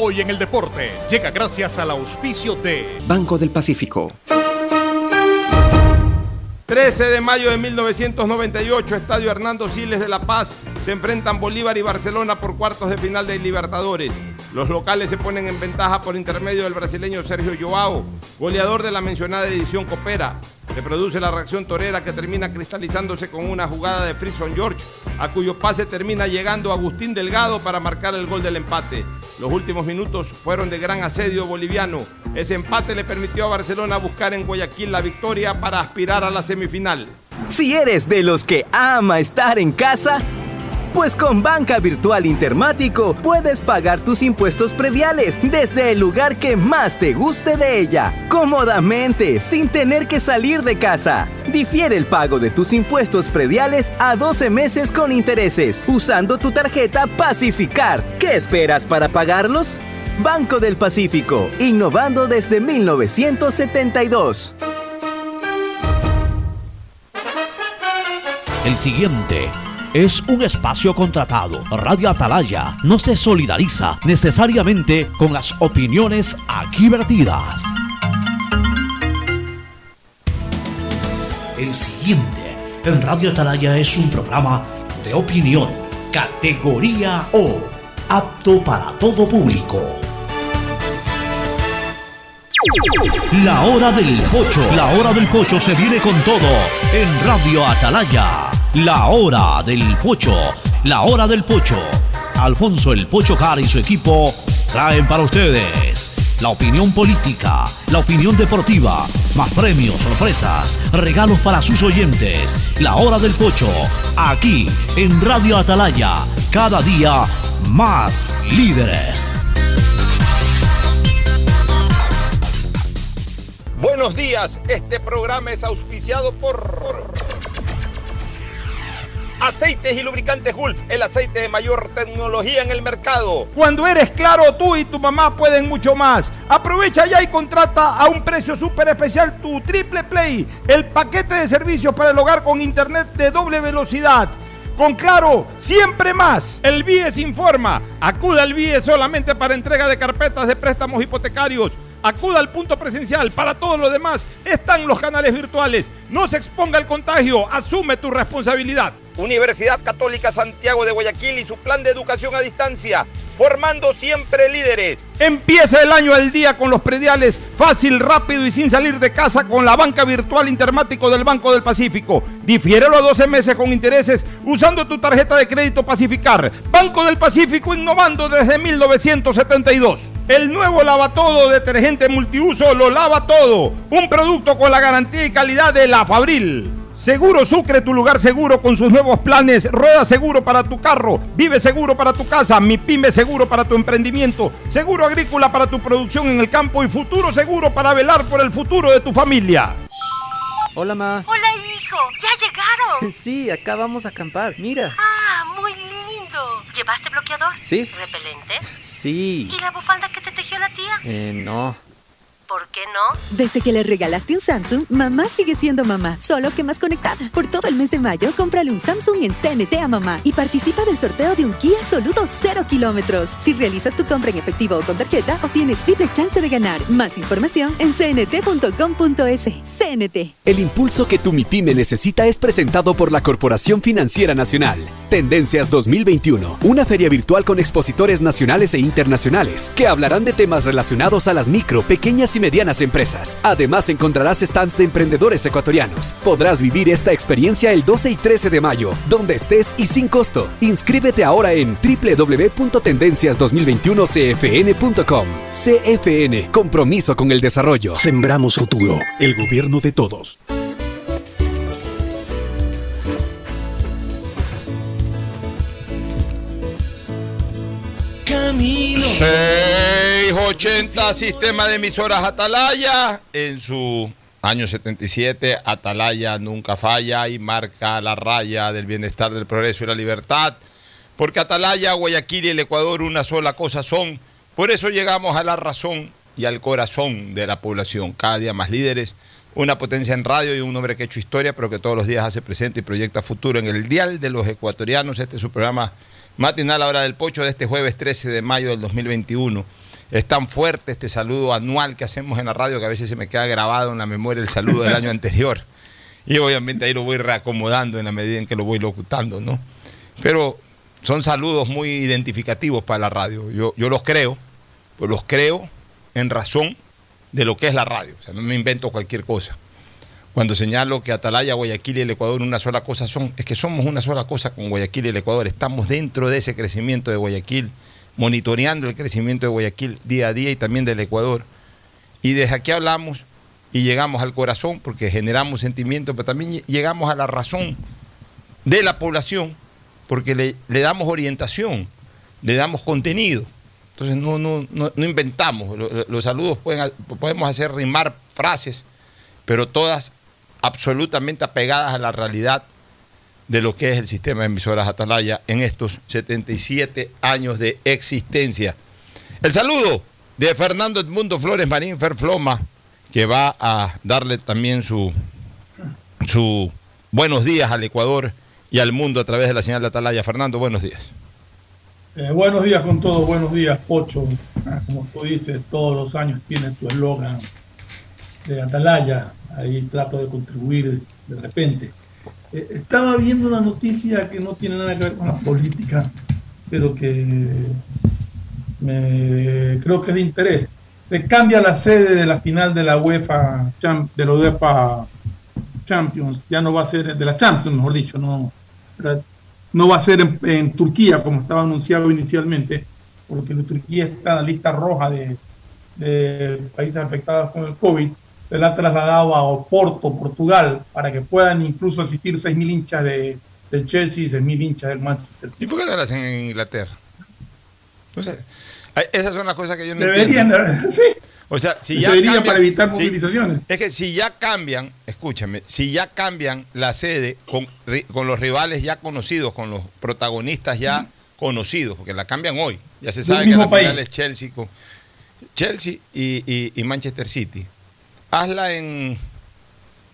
Hoy en el deporte llega gracias al auspicio de Banco del Pacífico. 13 de mayo de 1998, Estadio Hernando Siles de La Paz, se enfrentan Bolívar y Barcelona por cuartos de final de Libertadores. Los locales se ponen en ventaja por intermedio del brasileño Sergio Joao, goleador de la mencionada edición Copera. Se produce la reacción torera que termina cristalizándose con una jugada de Frison George, a cuyo pase termina llegando Agustín Delgado para marcar el gol del empate. Los últimos minutos fueron de gran asedio boliviano. Ese empate le permitió a Barcelona buscar en Guayaquil la victoria para aspirar a la semifinal. Si eres de los que ama estar en casa, pues con Banca Virtual Intermático puedes pagar tus impuestos prediales desde el lugar que más te guste de ella, cómodamente, sin tener que salir de casa. Difiere el pago de tus impuestos prediales a 12 meses con intereses, usando tu tarjeta Pacificar. ¿Qué esperas para pagarlos? Banco del Pacífico, innovando desde 1972. El siguiente es un espacio contratado. Radio Atalaya no se solidariza necesariamente con las opiniones aquí vertidas. El siguiente en Radio Atalaya es un programa de opinión, categoría O, apto para todo público. La hora del pocho. La hora del pocho se viene con todo en Radio Atalaya. La hora del pocho. La hora del pocho. Alfonso el Pocho Car y su equipo traen para ustedes la opinión política, la opinión deportiva, más premios, sorpresas, regalos para sus oyentes. La hora del pocho. Aquí en Radio Atalaya. Cada día más líderes. Buenos días, este programa es auspiciado por Aceites y lubricantes Gulf, el aceite de mayor tecnología en el mercado. Cuando eres claro, tú y tu mamá pueden mucho más. Aprovecha ya y contrata a un precio súper especial tu Triple Play, el paquete de servicios para el hogar con internet de doble velocidad. Con Claro, siempre más. El BIES informa. Acuda al BIES solamente para entrega de carpetas de préstamos hipotecarios Acuda al punto presencial. Para todo lo demás están los canales virtuales. No se exponga al contagio. Asume tu responsabilidad. Universidad Católica Santiago de Guayaquil y su plan de educación a distancia, formando siempre líderes. Empieza el año al día con los prediales, fácil, rápido y sin salir de casa con la banca virtual intermático del Banco del Pacífico. Difiérelo a 12 meses con intereses usando tu tarjeta de crédito Pacificar. Banco del Pacífico innovando desde 1972. El nuevo lava todo detergente multiuso lo lava todo. Un producto con la garantía y calidad de la Fabril. Seguro Sucre, tu lugar seguro con sus nuevos planes. Rueda seguro para tu carro, vive seguro para tu casa, mi pyme seguro para tu emprendimiento, seguro agrícola para tu producción en el campo y futuro seguro para velar por el futuro de tu familia. Hola, ma. Hola, hijo. ¿Ya llegaron? Sí, acá vamos a acampar. Mira. Ah, muy lindo. ¿Llevaste bloqueador? Sí. ¿Repelente? Sí. ¿Y la bufanda que te tejió la tía? Eh, no. ¿Por qué no? Desde que le regalaste un Samsung, mamá sigue siendo mamá, solo que más conectada. Por todo el mes de mayo, cómprale un Samsung en CNT a mamá y participa del sorteo de un Kia Soluto 0 kilómetros. Si realizas tu compra en efectivo o con tarjeta, obtienes triple chance de ganar. Más información en cnt.com.es. CNT. El impulso que tu MIPYME necesita es presentado por la Corporación Financiera Nacional. Tendencias 2021, una feria virtual con expositores nacionales e internacionales que hablarán de temas relacionados a las micro, pequeñas y medianas empresas. Además encontrarás stands de emprendedores ecuatorianos. Podrás vivir esta experiencia el 12 y 13 de mayo, donde estés y sin costo. Inscríbete ahora en www.tendencias2021cfn.com. CFN, compromiso con el desarrollo. Sembramos futuro, el gobierno de todos. Camino. 680 Sistema de Emisoras Atalaya. En su año 77, Atalaya nunca falla y marca la raya del bienestar, del progreso y la libertad. Porque Atalaya, Guayaquil y el Ecuador una sola cosa son. Por eso llegamos a la razón y al corazón de la población. Cada día más líderes, una potencia en radio y un hombre que ha hecho historia, pero que todos los días hace presente y proyecta futuro en el dial de los ecuatorianos. Este es su programa matinal, la hora del pocho de este jueves 13 de mayo del 2021. Es tan fuerte este saludo anual que hacemos en la radio que a veces se me queda grabado en la memoria el saludo del año anterior. Y obviamente ahí lo voy reacomodando en la medida en que lo voy locutando, ¿no? Pero son saludos muy identificativos para la radio. Yo, yo los creo, pues los creo en razón de lo que es la radio. O sea, no me invento cualquier cosa. Cuando señalo que Atalaya, Guayaquil y el Ecuador una sola cosa son, es que somos una sola cosa con Guayaquil y el Ecuador. Estamos dentro de ese crecimiento de Guayaquil, monitoreando el crecimiento de Guayaquil día a día y también del Ecuador. Y desde aquí hablamos y llegamos al corazón porque generamos sentimientos, pero también llegamos a la razón de la población porque le, le damos orientación, le damos contenido. Entonces no, no, no, inventamos. Los, los saludos pueden, podemos hacer rimar frases, pero todas absolutamente apegadas a la realidad de lo que es el sistema de emisoras Atalaya en estos 77 años de existencia. El saludo de Fernando Edmundo Flores Marín Ferfloma, que va a darle también su, su buenos días al Ecuador y al mundo a través de la señal de Atalaya. Fernando, buenos días. Eh, buenos días con todos, buenos días, Pocho. Como tú dices, todos los años tiene tu eslogan de Atalaya. Ahí trato de contribuir de repente. Eh, estaba viendo una noticia que no tiene nada que ver con la política, pero que me, creo que es de interés. Se cambia la sede de la final de la UEFA, de la UEFA Champions. Ya no va a ser de la Champions, mejor dicho, no, no va a ser en, en, Turquía como estaba anunciado inicialmente, porque Turquía está en la lista roja de, de países afectados con el COVID. Se la ha trasladado a Oporto, Portugal, para que puedan incluso asistir 6.000 hinchas de, del Chelsea y 6.000 hinchas del Manchester. ¿Y por qué no lo hacen en Inglaterra? O sea, esas son las cosas que yo no Deberían, entiendo. sí. O sea, si ya Debería cambian, para evitar si- movilizaciones. es que si ya cambian, escúchame, si ya cambian la sede con, con los rivales ya conocidos, con los protagonistas ya conocidos, porque la cambian hoy. Ya se sabe que la final país. es Chelsea, con, Chelsea y, y- y Manchester City. Hazla en.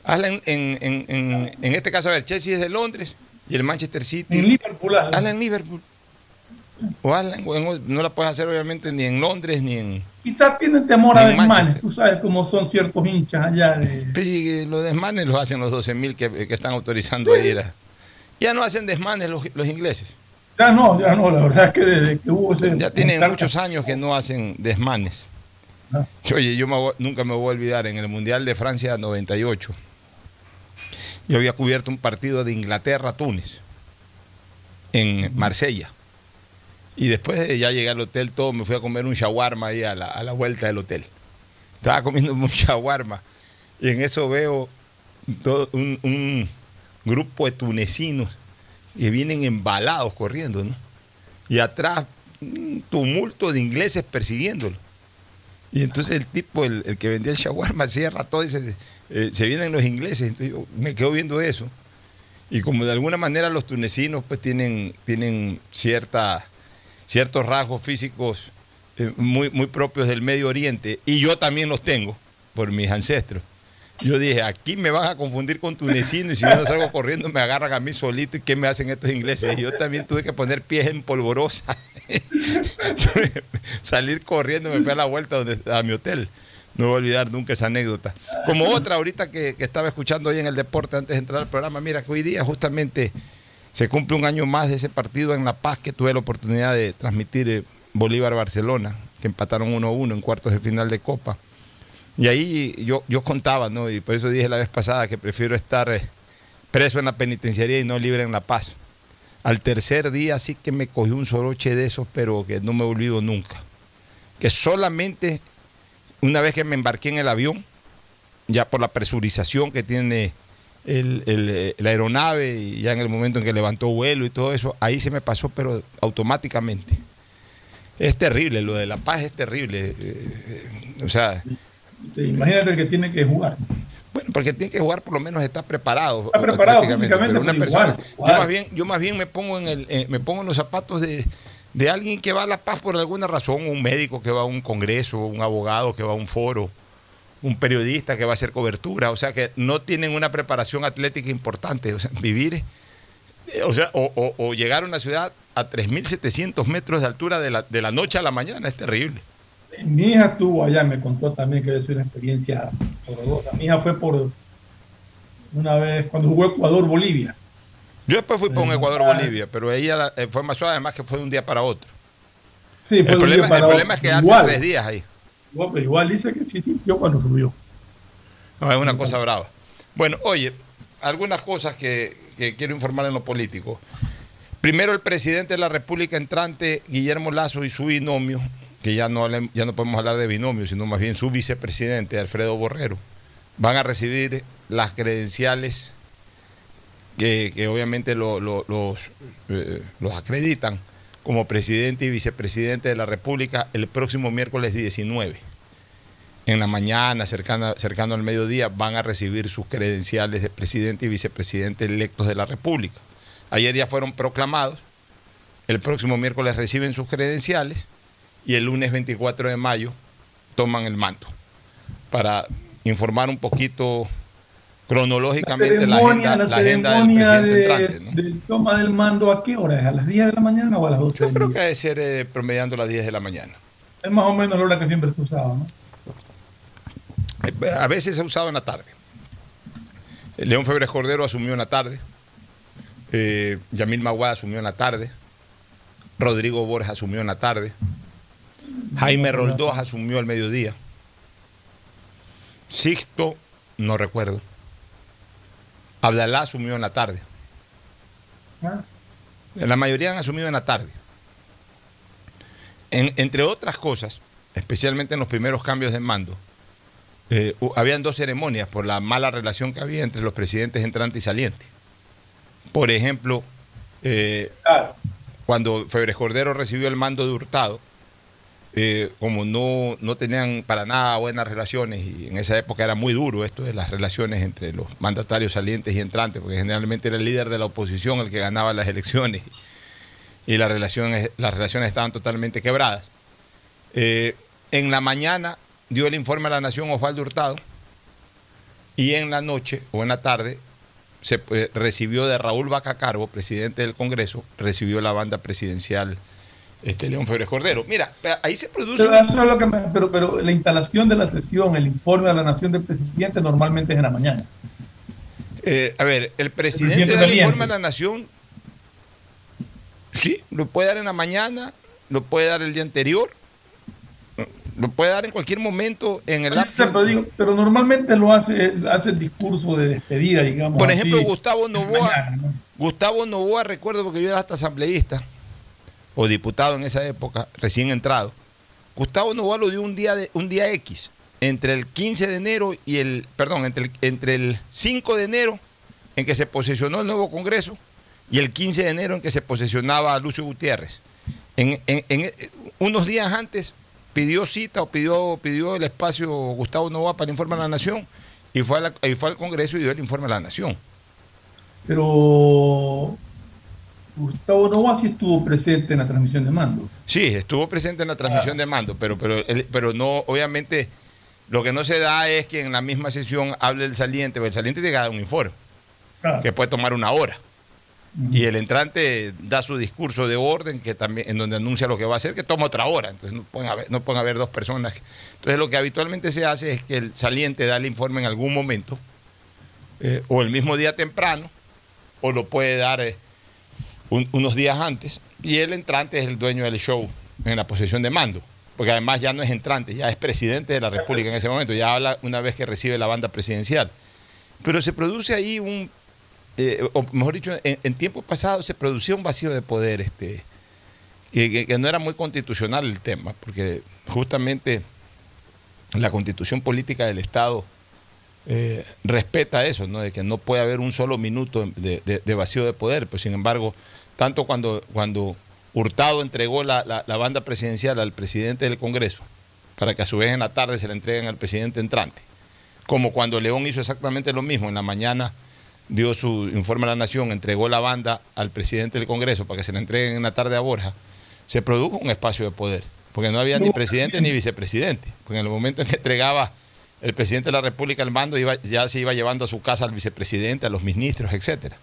Hazla en, en, en- en- en este caso, a ver, Chelsea es de Londres y el Manchester City. En Liverpool. hazla. Hazla en Liverpool. O hazla no la puedes hacer obviamente ni en Londres ni en... Quizás tienen temor a desmanes. Manchester. Tú sabes cómo son ciertos hinchas allá. De... Y los desmanes los hacen los 12.000 que, que están autorizando a ir a... Ya no hacen desmanes los, los ingleses. Ya no, ya no. La verdad es que desde que hubo ese. Ya tienen muchos años que no hacen desmanes. Oye, yo nunca me voy a olvidar, en el Mundial de Francia 98, yo había cubierto un partido de Inglaterra-Túnez en Marsella. Y después de ya llegué al hotel, todo, me fui a comer un shawarma ahí a la, a la vuelta del hotel. Estaba comiendo un shawarma y en eso veo todo un, un grupo de tunecinos que vienen embalados corriendo, ¿no? Y atrás un tumulto de ingleses persiguiéndolo. Y entonces el tipo, el, el que vendía el shawarma, cierra todo y eh, se vienen los ingleses. Entonces yo me quedo viendo eso. Y como de alguna manera los tunecinos pues tienen, tienen cierta, ciertos rasgos físicos eh, muy, muy propios del Medio Oriente, y yo también los tengo por mis ancestros. Yo dije, aquí me van a confundir con tunecinos y si yo no salgo corriendo me agarran a mí solito y ¿qué me hacen estos ingleses? Y yo también tuve que poner pies en polvorosa. Salir corriendo, me fui a la vuelta a mi hotel. No voy a olvidar nunca esa anécdota. Como otra ahorita que, que estaba escuchando hoy en el deporte antes de entrar al programa, mira que hoy día justamente se cumple un año más de ese partido en La Paz que tuve la oportunidad de transmitir eh, Bolívar-Barcelona, que empataron 1-1 en cuartos de final de Copa. Y ahí yo, yo contaba, ¿no? Y por eso dije la vez pasada que prefiero estar eh, preso en la penitenciaría y no libre en La Paz. Al tercer día sí que me cogí un soroche de esos, pero que no me olvido nunca. Que solamente una vez que me embarqué en el avión, ya por la presurización que tiene el- el, eh, la aeronave y ya en el momento en que levantó vuelo y todo eso, ahí se me pasó, pero automáticamente. Es terrible, lo de La Paz es terrible. eh, o sea, Sí, Imagínate el que tiene que jugar. bueno, porque tiene que jugar, por lo menos está preparado. Está preparado físicamente, pero una persona, igual, igual. yo más bien, yo más bien me pongo en el, eh, me pongo en los zapatos de, de alguien que va a La Paz por alguna razón, un médico que va a un congreso, un abogado que va a un foro, un periodista que va a hacer cobertura, o sea que no tienen una preparación atlética importante, o sea, vivir, eh, o sea, o, o- o llegar a una ciudad a 3.700 metros de altura de la, de la noche a la mañana es terrible. Mi hija estuvo allá, me contó también que es una experiencia horrorosa. Mi hija fue por una vez cuando jugó Ecuador-Bolivia. Yo después fui por un Ecuador-Bolivia, pero ella eh, fue más suave, además que fue de un día para otro. Sí, fue problema, el problema es quedarse Igual. tres días ahí. Igual, pero igual dice que sí sintió cuando subió. No, es una cosa brava. Bueno, oye, algunas cosas que, que quiero informar en lo político. Primero, el presidente de la República entrante, Guillermo Lazo, y su binomio, que ya no, ya no podemos hablar de binomio, sino más bien su vicepresidente, Alfredo Borrero, van a recibir las credenciales que, obviamente lo- lo- los, eh, los acreditan como presidente y vicepresidente de la República el próximo miércoles 19 en la mañana, cercana, cercano al mediodía, van a recibir sus credenciales de presidente y vicepresidente electos de la República. Ayer ya fueron proclamados, el próximo miércoles reciben sus credenciales y el lunes 24 de mayo toman el mando para informar un poquito cronológicamente la, agenda, la agenda del presidente de- entrante. ¿no? del toma del mando, ¿a qué hora es? ¿A las 10 de la mañana o a las 12? Yo creo que debe ser eh, promediando las 10 de la mañana. Es más o menos la hora que siempre se usaba, ¿no? Eh, A veces se ha usado en la tarde. León Febres Cordero asumió en la tarde. Eh, Yamil Maguad asumió en la tarde. Rodrigo Borges asumió en la tarde. Jaime Roldós asumió al mediodía. Sixto, no recuerdo. Abdalá asumió en la tarde. La mayoría han asumido en la tarde. En- entre otras cosas, especialmente en los primeros cambios de mando, eh, habían dos ceremonias por la mala relación que había entre los presidentes entrante y saliente. Por ejemplo, eh, cuando Febres Cordero recibió el mando de Hurtado, eh, como no, no tenían para nada buenas relaciones, y en esa época era muy duro esto de las relaciones entre los mandatarios salientes y entrantes, porque generalmente era el líder de la oposición el que ganaba las elecciones y las relaciones, las relaciones estaban totalmente quebradas. Eh, en la mañana dio el informe a la Nación Osvaldo Hurtado y en la noche o en la tarde se eh, recibió de Raúl Bacacarbo, presidente del Congreso, recibió la banda presidencial este, León Febres Cordero. Mira, ahí se produce... Pero, eso es lo que me- pero, pero la instalación de la sesión, el informe a la nación del presidente normalmente es en la mañana. Eh, a ver, el presidente, presidente del saliente. informe a la Nación, sí, lo puede dar en la mañana, lo puede dar el día anterior, lo puede dar en cualquier momento en el lapso- pero, digo, pero normalmente lo hace, hace el discurso de despedida, digamos. Por así, ejemplo, Gustavo Novoa, mañana, ¿no? Gustavo Novoa, recuerdo porque yo era hasta asambleísta o diputado en esa época, recién entrado. Gustavo Novoa lo dio un día de, un día X, entre el 15 de enero y el, perdón, entre el, entre el 5 de enero en que se posesionó el nuevo Congreso y el 15 de enero en que se posesionaba a Lucio Gutiérrez. En, en- unos días antes pidió cita o pidió, pidió el espacio Gustavo Novoa para el informe a la Nación y fue, y fue al Congreso y dio el informe a la Nación. Pero Gustavo Novoa sí estuvo presente en la transmisión de mando. Sí, estuvo presente en la transmisión de mando, pero, pero, pero no, obviamente, lo que no se da es que en la misma sesión hable el saliente, porque el saliente tiene que dar un informe, que puede tomar una hora. Y el entrante da su discurso de orden, que también, en donde anuncia lo que va a hacer, que toma otra hora. Entonces no pueden haber, no pueden haber dos personas. Entonces lo que habitualmente se hace es que el saliente da el informe en algún momento, eh, o el mismo día temprano, o lo puede dar eh, un- unos días antes, y el entrante es el dueño del show en la posesión de mando, porque además ya no es entrante, ya es presidente de la República en ese momento, ya habla una vez que recibe la banda presidencial. Pero se produce ahí un, eh, o mejor dicho, en, en tiempos pasados se producía un vacío de poder, este, que, no era muy constitucional el tema, porque justamente la constitución política del Estado eh, respeta eso, ¿no? de que no puede haber un solo minuto de, de- de vacío de poder. Pues sin embargo, tanto cuando, cuando Hurtado entregó la, la- la banda presidencial al presidente del Congreso, para que a su vez en la tarde se la entreguen al presidente entrante, como cuando León hizo exactamente lo mismo, en la mañana dio su informe a la Nación, entregó la banda al presidente del Congreso para que se la entreguen en la tarde a Borja, se produjo un espacio de poder, porque no había ni presidente ni vicepresidente, porque en el momento en que entregaba el presidente de la República el mando iba, ya se iba llevando a su casa al vicepresidente, a los ministros, etcétera.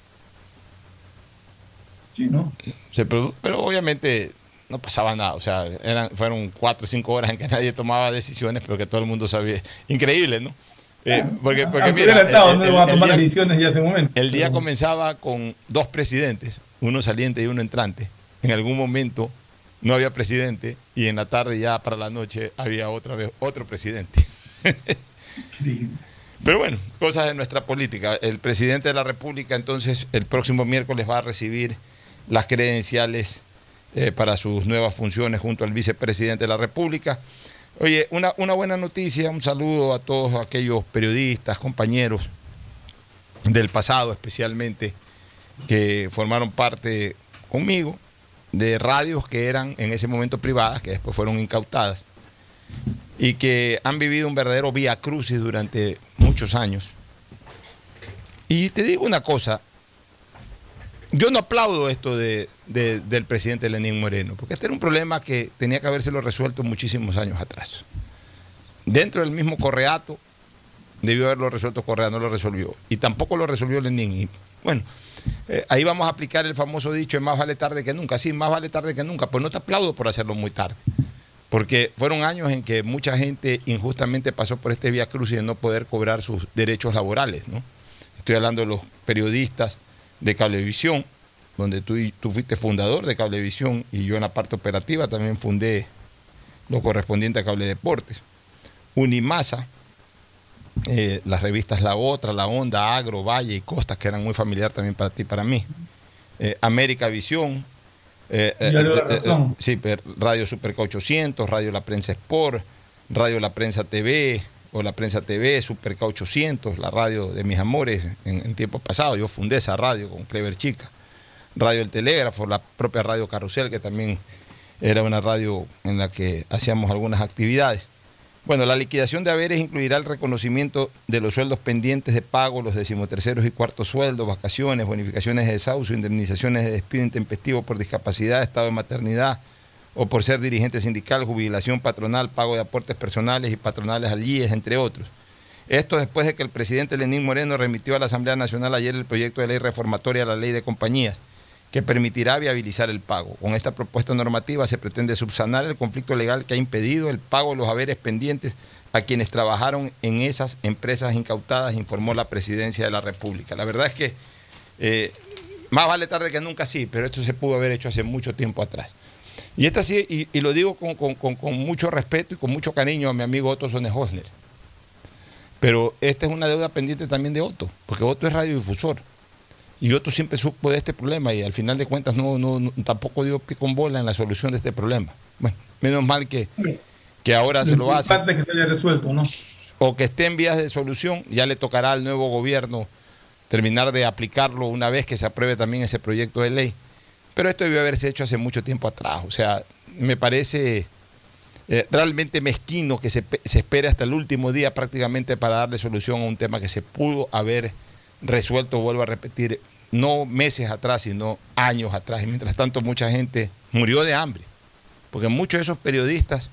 Sí, ¿no? Se pero obviamente no pasaba nada. O sea, eran, fueron cuatro o cinco horas en que nadie tomaba decisiones, pero que todo el mundo sabía. Increíble, ¿no? Eh, porque, porque Aunque mira, el- día- decisiones ya ese momento. el día comenzaba con dos presidentes, uno saliente y uno entrante. En algún momento no había presidente y en la tarde ya para la noche había otra vez otro presidente. Pero bueno, cosas de nuestra política. El presidente de la República entonces el próximo miércoles va a recibir las credenciales eh, para sus nuevas funciones junto al vicepresidente de la República. Oye, una, una buena noticia, un saludo a todos aquellos periodistas, compañeros del pasado especialmente, que formaron parte conmigo de radios que eran en ese momento privadas, que después fueron incautadas, y que han vivido un verdadero vía crucis durante muchos años. Y te digo una cosa, yo no aplaudo esto de, de- del presidente Lenín Moreno, porque este era un problema que tenía que habérselo resuelto muchísimos años atrás. Dentro del mismo Correato, debió haberlo resuelto Correa, no lo resolvió. Y tampoco lo resolvió Lenín. Y bueno, eh, ahí vamos a aplicar el famoso dicho, más vale tarde que nunca. Sí, más vale tarde que nunca. Pues no te aplaudo por hacerlo muy tarde. Porque fueron años en que mucha gente injustamente pasó por este vía crucis de no poder cobrar sus derechos laborales. Estoy hablando de los periodistas de Cablevisión, donde tú, y- tú fuiste fundador de Cablevisión y yo en la parte operativa también fundé lo correspondiente a Cable Deportes. Unimasa, eh, las revistas La Otra, La Onda, Agro, Valle y Costas, que eran muy familiar también para ti y para mí. Eh, América Visión. eh, eh, eh, sí, Radio Superca 800, Radio La Prensa Sport, Radio La Prensa TV o La Prensa TV, Superca 800, la radio de mis amores en, en tiempo pasado. Yo fundé esa radio con Clever Chica. Radio El Telégrafo, la propia Radio Carrusel, que también era una radio en la que hacíamos algunas actividades. Bueno, la liquidación de haberes incluirá el reconocimiento de los sueldos pendientes de pago, los decimoterceros y cuartos sueldos, vacaciones, bonificaciones de desahucio, indemnizaciones de despido intempestivo por discapacidad, estado de maternidad o por ser dirigente sindical, jubilación patronal, pago de aportes personales y patronales al IES, entre otros. Esto después de que el presidente Lenín Moreno remitió a la Asamblea Nacional ayer el proyecto de ley reformatoria a la ley de compañías que permitirá viabilizar el pago. Con esta propuesta normativa se pretende subsanar el conflicto legal que ha impedido el pago de los haberes pendientes a quienes trabajaron en esas empresas incautadas, informó la presidencia de la República. La verdad es que eh, más vale tarde que nunca sí, pero esto se pudo haber hecho hace mucho tiempo atrás. Y esta sí, y, y lo digo con, con- con- con mucho respeto y con mucho cariño a mi amigo Otto Sonehosner. Pero esta es una deuda pendiente también de Otto, porque Otto es radiodifusor. Y Otto siempre supo de este problema y al final de cuentas no, no, no- tampoco dio pico en bola en la solución de este problema. Bueno, menos mal que, que ahora se lo hace. Que se haya resuelto, ¿no? O que esté en vías de solución, ya le tocará al nuevo gobierno terminar de aplicarlo una vez que se apruebe también ese proyecto de ley. Pero esto debió haberse hecho hace mucho tiempo atrás. O sea, me parece eh, realmente mezquino que se, se espere hasta el último día prácticamente para darle solución a un tema que se pudo haber resuelto, vuelvo a repetir, no meses atrás, sino años atrás. Y mientras tanto mucha gente murió de hambre, porque muchos de esos periodistas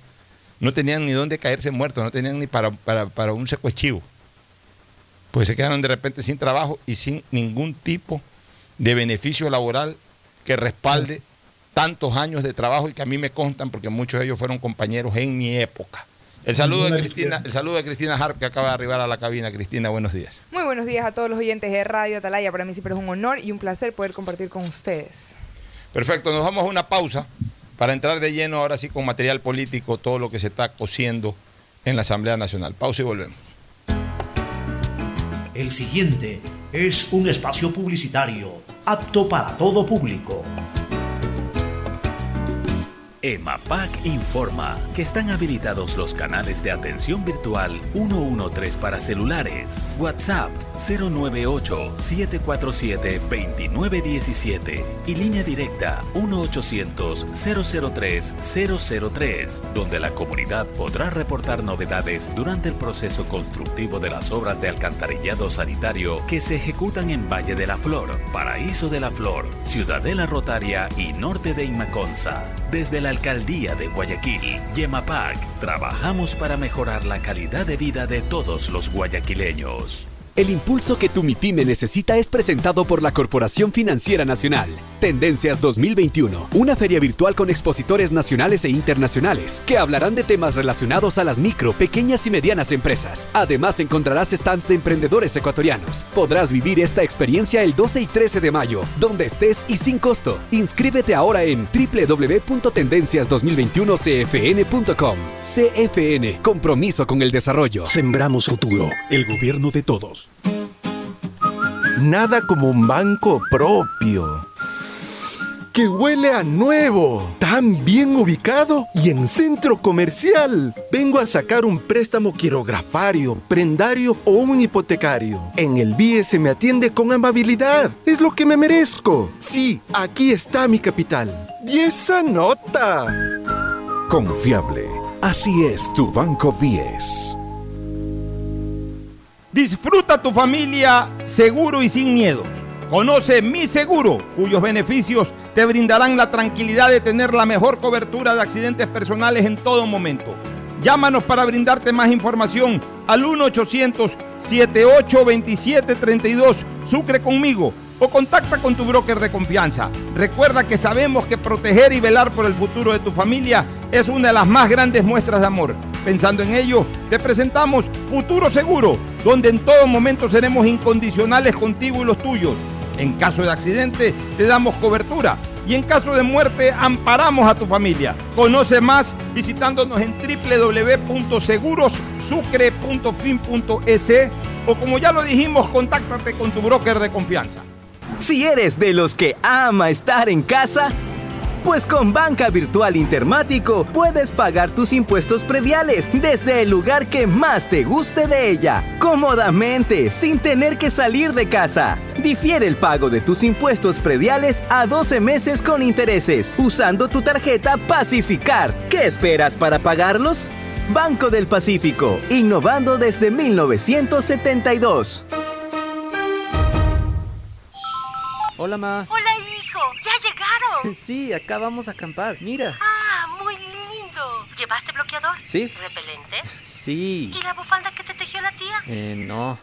no tenían ni dónde caerse muertos, no tenían ni para, para, para un secuestrivo. Pues se quedaron de repente sin trabajo y sin ningún tipo de beneficio laboral que respalde tantos años de trabajo y que a mí me constan porque muchos de ellos fueron compañeros en mi época. El saludo de Cristina, el saludo de Cristina Harp que acaba de arribar a la cabina. Cristina, buenos días. Muy buenos días a todos los oyentes de Radio Atalaya. Para mí siempre es un honor y un placer poder compartir con ustedes. Perfecto, nos vamos a una pausa para entrar de lleno ahora sí con material político, todo lo que se está cociendo en la Asamblea Nacional. Pausa y volvemos. El siguiente es un espacio publicitario apto para todo público. EMAPAC informa que están habilitados los canales de atención virtual 113 para celulares, WhatsApp 098-747-2917 y línea directa 1-800-003-003, donde la comunidad podrá reportar novedades durante el proceso constructivo de las obras de alcantarillado sanitario que se ejecutan en Valle de la Flor, Paraíso de la Flor, Ciudadela Rotaria y Norte de Inmaconza. Desde la Alcaldía de Guayaquil, Yemapac, trabajamos para mejorar la calidad de vida de todos los guayaquileños. El impulso que tu MIPYME necesita es presentado por la Corporación Financiera Nacional. Tendencias 2021, una feria virtual con expositores nacionales e internacionales que hablarán de temas relacionados a las micro, pequeñas y medianas empresas. Además encontrarás stands de emprendedores ecuatorianos. Podrás vivir esta experiencia el 12 y 13 de mayo, donde estés y sin costo. Inscríbete ahora en www.tendencias2021cfn.com. CFN, compromiso con el desarrollo. Sembramos futuro, el gobierno de todos. Nada como un banco propio. Que huele a nuevo, tan bien ubicado y en centro comercial. Vengo a sacar un préstamo quirografario, prendario o un hipotecario. En el BIE se me atiende con amabilidad. Es lo que me merezco. Sí, aquí está mi capital. Y esa nota. Confiable. Así es tu Banco 10. Disfruta tu familia seguro y sin miedos. Conoce Mi Seguro, cuyos beneficios te brindarán la tranquilidad de tener la mejor cobertura de accidentes personales en todo momento. Llámanos para brindarte más información al 1-800-7827-32. Sucre conmigo o contacta con tu broker de confianza. Recuerda que sabemos que proteger y velar por el futuro de tu familia es una de las más grandes muestras de amor. Pensando en ello, te presentamos Futuro Seguro, donde en todo momento seremos incondicionales contigo y los tuyos. En caso de accidente, te damos cobertura y en caso de muerte, amparamos a tu familia. Conoce más visitándonos en www.segurosucre.fin.es o como ya lo dijimos, contáctate con tu broker de confianza. Si eres de los que ama estar en casa, pues con Banca Virtual Intermático puedes pagar tus impuestos prediales desde el lugar que más te guste de ella, cómodamente, sin tener que salir de casa. Difiere el pago de tus impuestos prediales a 12 meses con intereses, usando tu tarjeta Pacificar. ¿Qué esperas para pagarlos? Banco del Pacífico, innovando desde 1972. Hola, ma. Hola. Sí, acá vamos a acampar. Mira. Ah, muy lindo. ¿Llevaste bloqueador? Sí. ¿Repelentes? Sí. ¿Y la bufanda que te tejió la tía? Eh, no.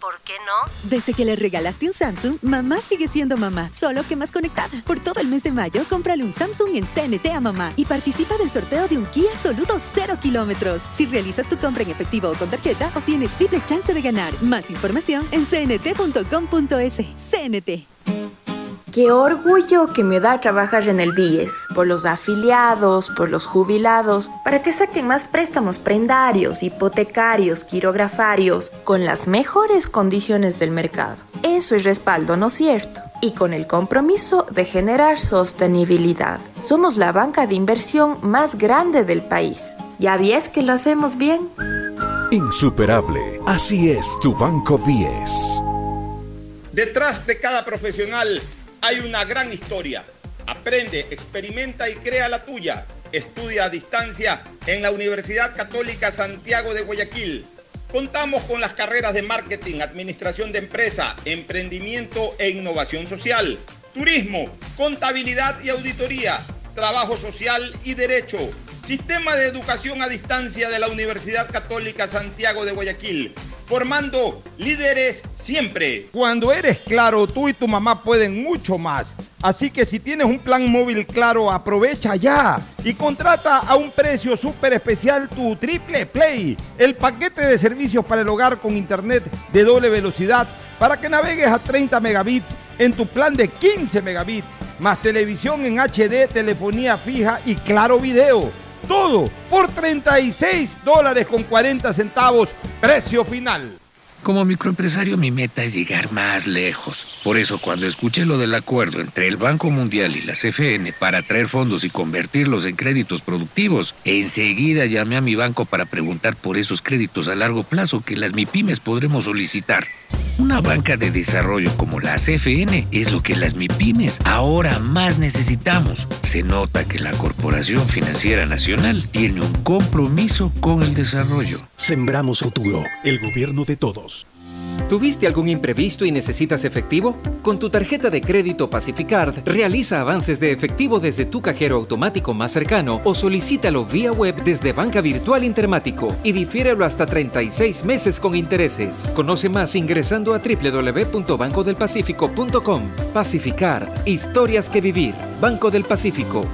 ¿Por qué no? Desde que le regalaste un Samsung, mamá sigue siendo mamá, solo que más conectada. Por todo el mes de mayo, cómprale un Samsung en CNT a mamá y participa del sorteo de un Kia Soluto 0 kilómetros. Si realizas tu compra en efectivo o con tarjeta, obtienes triple chance de ganar. Más información en cnt.com.es. CNT. Qué orgullo que me da trabajar en el BIES, por los afiliados, por los jubilados, para que saquen más préstamos prendarios, hipotecarios, quirografarios, con las mejores condiciones del mercado. Eso es respaldo, ¿no es cierto? Y con el compromiso de generar sostenibilidad. Somos la banca de inversión más grande del país. ¿Ya ves que lo hacemos bien? Insuperable. Así es tu Banco 10. Detrás de cada profesional hay una gran historia. Aprende, experimenta y crea la tuya. Estudia a distancia en la Universidad Católica Santiago de Guayaquil. Contamos con las carreras de marketing, administración de empresa, emprendimiento e innovación social, turismo, contabilidad y auditoría, trabajo social y derecho. Sistema de educación a distancia de la Universidad Católica Santiago de Guayaquil formando líderes siempre. Cuando eres claro, tú y tu mamá pueden mucho más. Así que si tienes un plan móvil claro, aprovecha ya y contrata a un precio súper especial tu Triple Play, el paquete de servicios para el hogar con internet de doble velocidad para que navegues a 30 megabits en tu plan de 15 megabits, más televisión en HD, telefonía fija y claro video. Todo por 36 dólares con 40 centavos, precio final. Como microempresario mi meta es llegar más lejos. Por eso cuando escuché lo del acuerdo entre el Banco Mundial y la CFN para traer fondos y convertirlos en créditos productivos, enseguida llamé a mi banco para preguntar por esos créditos a largo plazo que las MIPIMES podremos solicitar. Una banca de desarrollo como la CFN es lo que las MIPIMES ahora más necesitamos. Se nota que la Corporación Financiera Nacional tiene un compromiso con el desarrollo. Sembramos futuro, el gobierno de todos. ¿Tuviste algún imprevisto y necesitas efectivo? Con tu tarjeta de crédito Pacificard, realiza avances de efectivo desde tu cajero automático más cercano o solicítalo vía web desde Banca Virtual Intermático y difiérelo hasta 36 meses con intereses. Conoce más ingresando a www.bancodelpacifico.com. Pacificard, historias que vivir. Banco del Pacífico.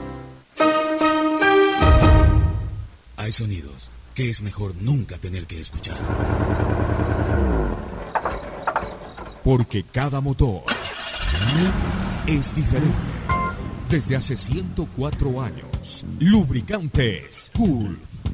Hay sonidos que es mejor nunca tener que escuchar. Porque cada motor es diferente. Desde hace 104 años, Lubricantes Gulf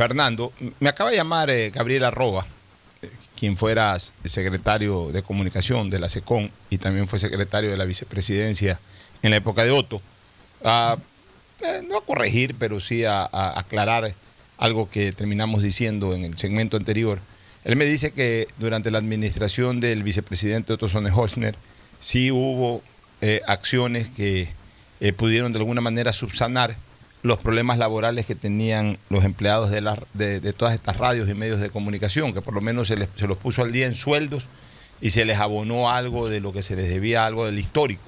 Fernando. Me acaba de llamar eh, Gabriel Arroba, eh, quien fuera secretario de comunicación de la SECON y también fue secretario de la vicepresidencia en la época de Otto. a, eh, no a corregir, pero sí a, a aclarar algo que terminamos diciendo en el segmento anterior. Él me dice que durante la administración del vicepresidente Otto Sonne-Hochner sí hubo eh, acciones que eh, pudieron de alguna manera subsanar los problemas laborales que tenían los empleados de, las- de, de todas estas radios y medios de comunicación, que por lo menos se, les- se los puso al día en sueldos y se les abonó algo de lo que se les debía, algo del histórico,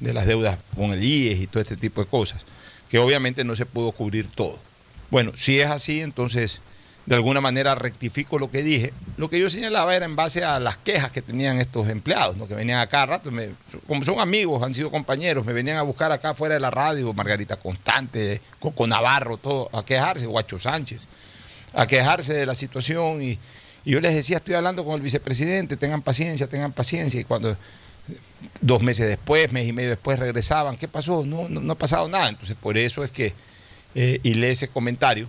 de las deudas con el IES y todo este tipo de cosas, que obviamente no se pudo cubrir todo. Bueno, si es así, entonces de alguna manera rectifico lo que dije. Lo que yo señalaba era en base a las quejas que tenían estos empleados, ¿no? que venían a cada rato, me- como son amigos, han sido compañeros, me venían a buscar acá fuera de la radio, Margarita Constante, Coco Navarro, todo, a quejarse, Guacho Sánchez, a quejarse de la situación y, yo les decía, estoy hablando con el vicepresidente, tengan paciencia, tengan paciencia, y cuando dos meses después, mes y medio después regresaban, ¿qué pasó? No, no, ha pasado nada, entonces por eso es que, eh, y lee ese comentario,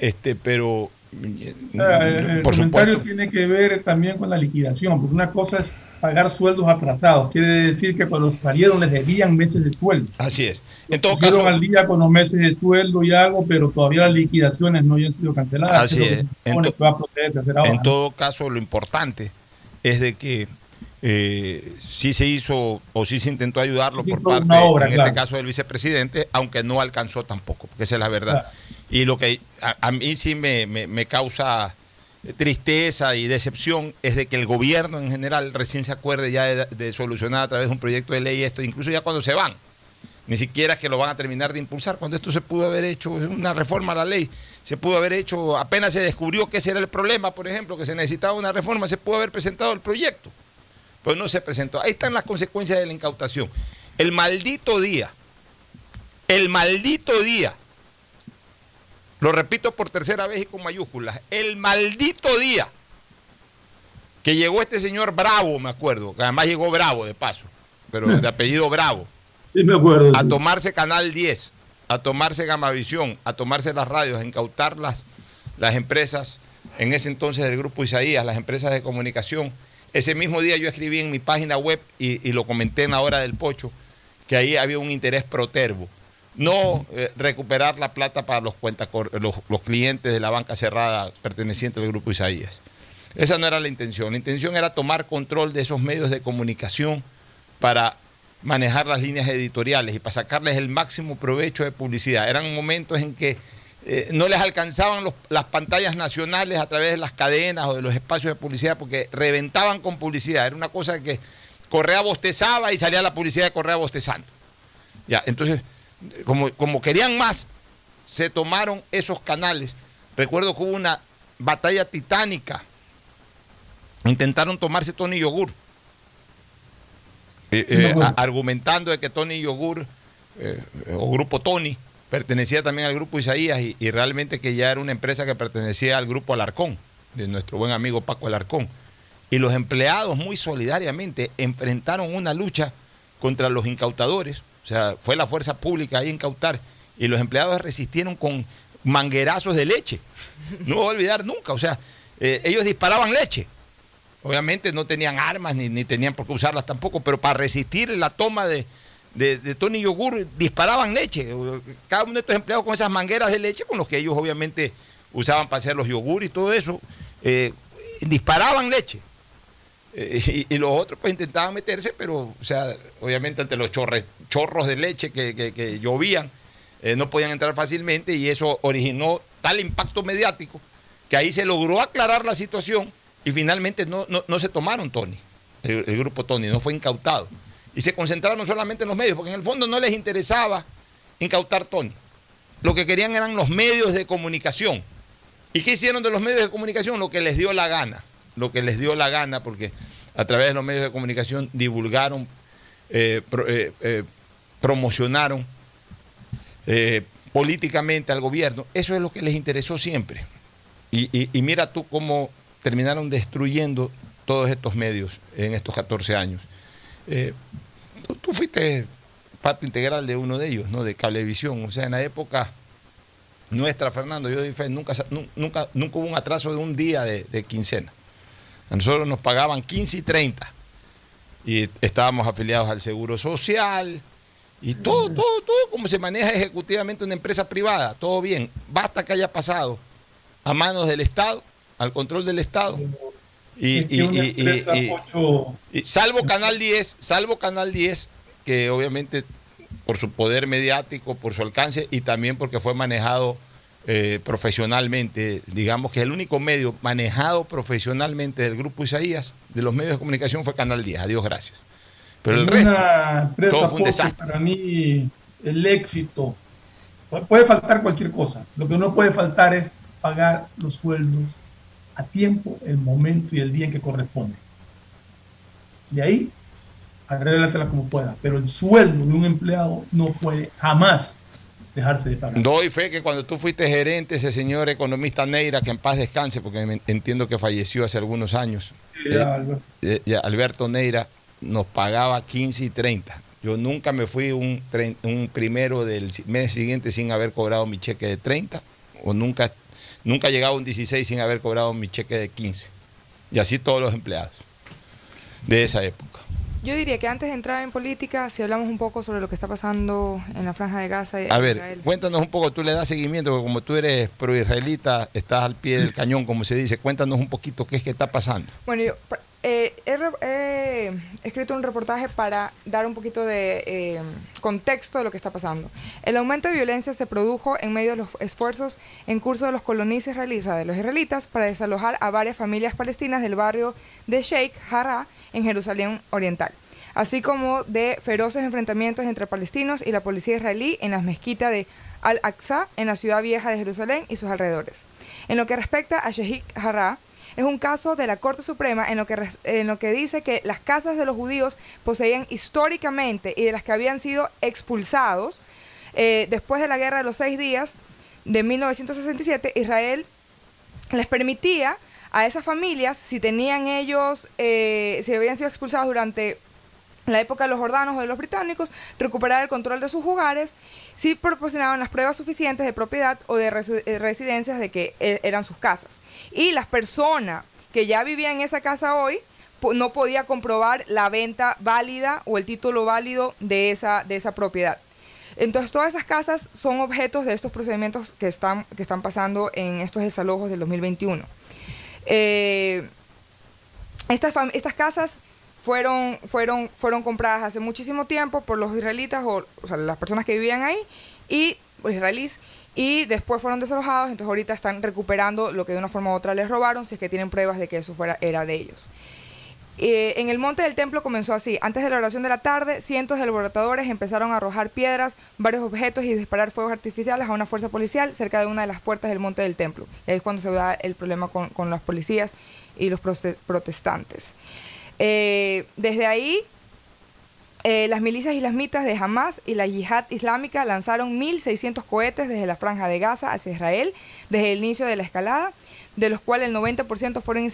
este, pero eh, el, por comentario supuesto, tiene que ver también con la liquidación, porque una cosa es pagar sueldos atrasados, quiere decir que cuando salieron les debían meses de sueldo. así es. En todo caso, al día con los meses de sueldo y algo, pero todavía las liquidaciones no han sido canceladas. Así es. En todo caso, lo importante es de que eh, sí se hizo o sí se intentó ayudarlo Sí, por parte, obra, en claro. este caso del vicepresidente, aunque no alcanzó tampoco, porque esa es la verdad. Claro. Y lo que a, mí sí me, me- causa tristeza y decepción es de que el gobierno en general recién se acuerde ya de, de solucionar a través de un proyecto de ley esto, incluso ya cuando se van. Ni siquiera que lo van a terminar de impulsar. Cuando esto se pudo haber hecho, una reforma a la ley, se pudo haber hecho, apenas se descubrió que ese era el problema, por ejemplo, que se necesitaba una reforma, se pudo haber presentado el proyecto. Pero no se presentó. Ahí están las consecuencias de la incautación. El maldito día, el maldito día, lo repito por tercera vez y con mayúsculas, el maldito día que llegó este señor Bravo, me acuerdo, que además llegó Bravo de paso, pero de apellido Bravo Sí, me acuerdo. a tomarse Canal 10, a tomarse Gamavisión, a tomarse las radios, a incautar las, las empresas, en ese entonces del Grupo Isaías, las empresas de comunicación. Ese mismo día yo escribí en mi página web y, y lo comenté en la hora del pocho, que ahí había un interés protervo. No eh, recuperar la plata para los, cuentacor- los, clientes de la banca cerrada perteneciente al Grupo Isaías. Esa no era la intención. La intención era tomar control de esos medios de comunicación para manejar las líneas editoriales y para sacarles el máximo provecho de publicidad. Eran momentos en que eh, no les alcanzaban las pantallas nacionales a través de las cadenas o de los espacios de publicidad porque reventaban con publicidad. Era una cosa que Correa bostezaba y salía la publicidad de Correa bostezando. Ya, entonces, como, como querían más, se tomaron esos canales. Recuerdo que hubo una batalla titánica intentaron tomarse Tony Yogur, eh, eh, argumentando de que Tony Yogur eh, o Grupo Tony pertenecía también al Grupo Isaías y, y realmente que ya era una empresa que pertenecía al Grupo Alarcón, de nuestro buen amigo Paco Alarcón. Y los empleados muy solidariamente enfrentaron una lucha contra los incautadores, sea, fue la fuerza pública ahí a incautar, y los empleados resistieron con manguerazos de leche. No voy a olvidar nunca, o sea, eh, ellos disparaban leche. Obviamente no tenían armas ni, ni tenían por qué usarlas tampoco, pero para resistir la toma de, de, de Tony Yogur disparaban leche. Cada uno de estos empleados con esas mangueras de leche con los que ellos obviamente usaban para hacer los yogur y todo eso, eh, disparaban leche. Eh, y, los otros pues intentaban meterse, pero, o sea, obviamente ante los chorros de leche que, que- que llovían, eh, no podían entrar fácilmente y eso originó tal impacto mediático que ahí se logró aclarar la situación y finalmente no, no, no se tomaron Tony, el, el grupo Tony, no fue incautado. Y se concentraron solamente en los medios, porque en el fondo no les interesaba incautar Tony. Lo que querían eran los medios de comunicación. ¿Y qué hicieron de los medios de comunicación? Lo que les dio la gana. Lo que les dio la gana, porque a través de los medios de comunicación divulgaron, eh, eh, eh, promocionaron políticamente al gobierno. Eso es lo que les interesó siempre. Y, mira tú cómo terminaron destruyendo todos estos medios en estos 14 años. Tú, fuiste parte integral de uno de ellos, ¿no? De Cablevisión. O sea, en la época nuestra, Fernando, yo fe, nunca, nunca, nunca hubo un atraso de un día de quincena. A nosotros nos pagaban 15 y 30. Y estábamos afiliados al Seguro Social. Y todo, todo, todo como se maneja ejecutivamente una empresa privada, todo bien. Basta que haya pasado a manos del Estado, al control del Estado. Y, y salvo Canal 10, salvo Canal 10, que obviamente por su poder mediático, por su alcance y también porque fue manejado eh, profesionalmente, digamos que el único medio manejado profesionalmente del grupo Isaías, de los medios de comunicación, fue Canal 10, adiós, gracias. Pero el resto, una empresa, todo fue un Pocho, desastre. para mí el éxito pu- puede faltar cualquier cosa. Lo que no puede faltar es pagar los sueldos a tiempo, el momento y el día en que corresponde. De ahí, arréglatela como pueda. Pero el sueldo de un empleado no puede jamás dejarse de pagar. Doy fe que cuando tú fuiste gerente, ese señor economista Neira, que en paz descanse, porque entiendo que falleció hace algunos años, eh, Alberto. eh, Alberto Neira nos pagaba 15 y 30. Yo nunca me fui un, un primero del mes siguiente sin haber cobrado mi cheque de 30, o nunca, nunca he llegado a un 16 sin haber cobrado mi cheque de 15. Y así todos los empleados de esa época. Yo diría que antes de entrar en política, si hablamos un poco sobre lo que está pasando en la franja de Gaza y A ver, Israel. cuéntanos un poco, tú le das seguimiento, porque como tú eres pro-israelita, estás al pie del cañón, como se dice, cuéntanos un poquito qué es que está pasando. Bueno, yo eh, he, he escrito un reportaje para dar un poquito de eh, contexto de lo que está pasando. El aumento de violencia se produjo en medio de los esfuerzos en curso de los colonias israelíes, de los israelitas, para desalojar a varias familias palestinas del barrio de Sheikh Jarrah en Jerusalén Oriental, así como de feroces enfrentamientos entre palestinos y la policía israelí en las mezquitas de Al-Aqsa en la ciudad vieja de Jerusalén y sus alrededores. En lo que respecta a Sheikh Jarrah, es un caso de la Corte Suprema en lo que, en lo que dice que las casas de los judíos poseían históricamente y de las que habían sido expulsados eh, después de la Guerra de los Seis Días de 1967, Israel les permitía a esas familias, si tenían ellos, eh, si habían sido expulsados durante la época de los jordanos o de los británicos, recuperar el control de sus hogares si proporcionaban las pruebas suficientes de propiedad o de eh, residencias de que eh, eran sus casas. Y las personas que ya vivían en esa casa hoy no podía comprobar la venta válida o el título válido de esa, de esa propiedad. Entonces todas esas casas son objetos de estos procedimientos que están, que están pasando en estos desalojos del 2021. Eh, estas, estas casas fueron, fueron, fueron compradas hace muchísimo tiempo por los israelitas o, sea, las personas que vivían ahí y los israelíes y después fueron desalojados, entonces ahorita están recuperando lo que de una forma u otra les robaron, si es que tienen pruebas de que eso fuera, era de ellos. Eh, en el monte del templo comenzó así. Antes de la oración de la tarde, cientos de alborotadores empezaron a arrojar piedras, varios objetos y disparar fuegos artificiales a una fuerza policial cerca de una de las puertas del monte del templo. Ahí es cuando se da el problema con, con los policías y los protestantes. Eh, desde ahí, eh, las milicias islamitas de Hamas y la yihad islámica lanzaron 1.600 cohetes desde la franja de Gaza hacia Israel desde el inicio de la escalada, de los cuales el 90% fueron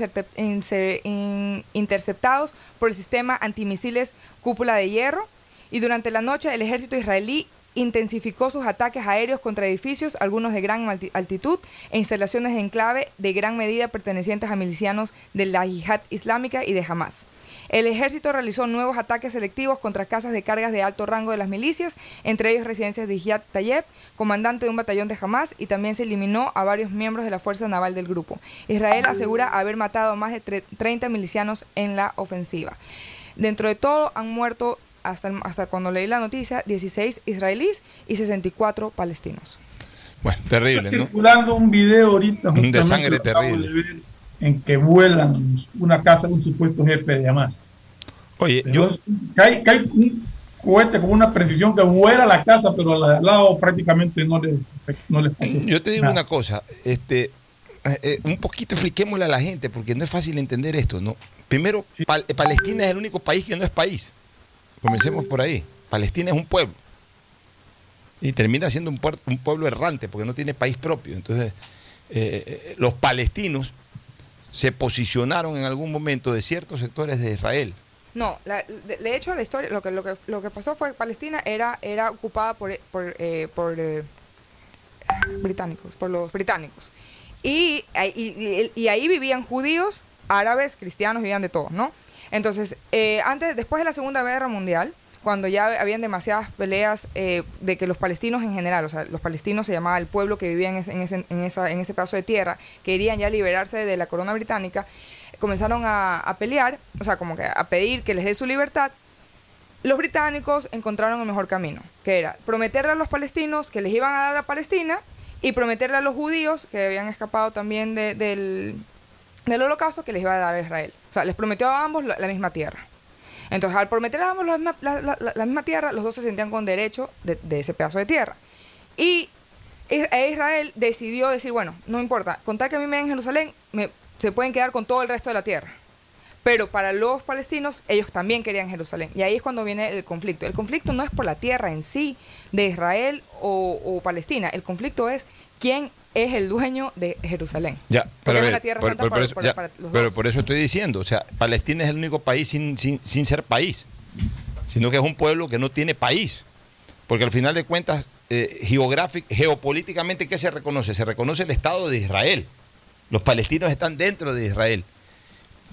interceptados por el sistema antimisiles Cúpula de Hierro. Y durante la noche el ejército israelí intensificó sus ataques aéreos contra edificios, algunos de gran alti- altitud, e instalaciones de enclave de gran medida pertenecientes a milicianos de la yihad islámica y de Hamas. El ejército realizó nuevos ataques selectivos contra casas de cargas de alto rango de las milicias, entre ellos residencias de Jihad Tayeb, comandante de un batallón de Hamas, y también se eliminó a varios miembros de la fuerza naval del grupo. Israel asegura haber matado a más de tre- 30 milicianos en la ofensiva. Dentro de todo han muerto, hasta, el- hasta cuando leí la noticia, 16 israelíes y 64 palestinos. Bueno, terrible, Está ¿no? circulando un video ahorita. Un de sangre terrible. En que vuelan una casa de un supuesto jefe de Hamas. Oye, yo... Cae, cae un cohete con una precisión que vuela la casa, pero al lado prácticamente no les, no les pasó. Yo te digo nada. una cosa, este, eh, eh, un poquito expliquémosle a la gente, porque no es fácil entender esto, ¿no? Primero, Pal- Palestina es el único país que no es país. Comencemos por ahí. Palestina es un pueblo. Y termina siendo un, un pueblo errante, porque no tiene país propio. Entonces, eh, eh, los palestinos se posicionaron en algún momento de ciertos sectores de Israel. No, la- de, hecho la historia, lo que, lo que, lo que pasó fue que Palestina era, era ocupada por, por, eh, por eh, británicos, por los británicos. Y, ahí- y, y- y ahí vivían judíos, árabes, cristianos, vivían de todos, ¿no? Entonces, eh, antes, después de la Segunda Guerra Mundial, cuando ya habían demasiadas peleas eh, de que los palestinos en general, o sea, los palestinos se llamaba el pueblo que vivía en ese, en ese, en esa, en ese pedazo de tierra, querían ya liberarse de la corona británica, comenzaron a, a pelear, o sea, como que a pedir que les dé su libertad. Los británicos encontraron el mejor camino, que era prometerle a los palestinos que les iban a dar a Palestina y prometerle a los judíos que habían escapado también de- del, del holocausto que les iba a dar a Israel. O sea, les prometió a ambos la misma tierra. Entonces, al prometer a ambos la misma, la- la- la- misma tierra, los dos se sentían con derecho de, de ese pedazo de tierra. Y Is- e Israel decidió decir, bueno, no importa, con tal que a mí me den Jerusalén, me- se pueden quedar con todo el resto de la tierra. Pero para los palestinos, ellos también querían Jerusalén. Y ahí es cuando viene el conflicto. El conflicto no es por la tierra en sí de Israel o, o Palestina. El conflicto es quién es el dueño de Jerusalén. Ya, pero, ver, tierra por, santa por- por para- eso, para- ya, para los pero por eso estoy diciendo, o sea, Palestina es el único país sin, sin, sin ser país, sino que es un pueblo que no tiene país. Porque al final de cuentas, eh, geográfic- geopolíticamente, ¿qué se reconoce? Se reconoce el Estado de Israel. Los palestinos están dentro de Israel.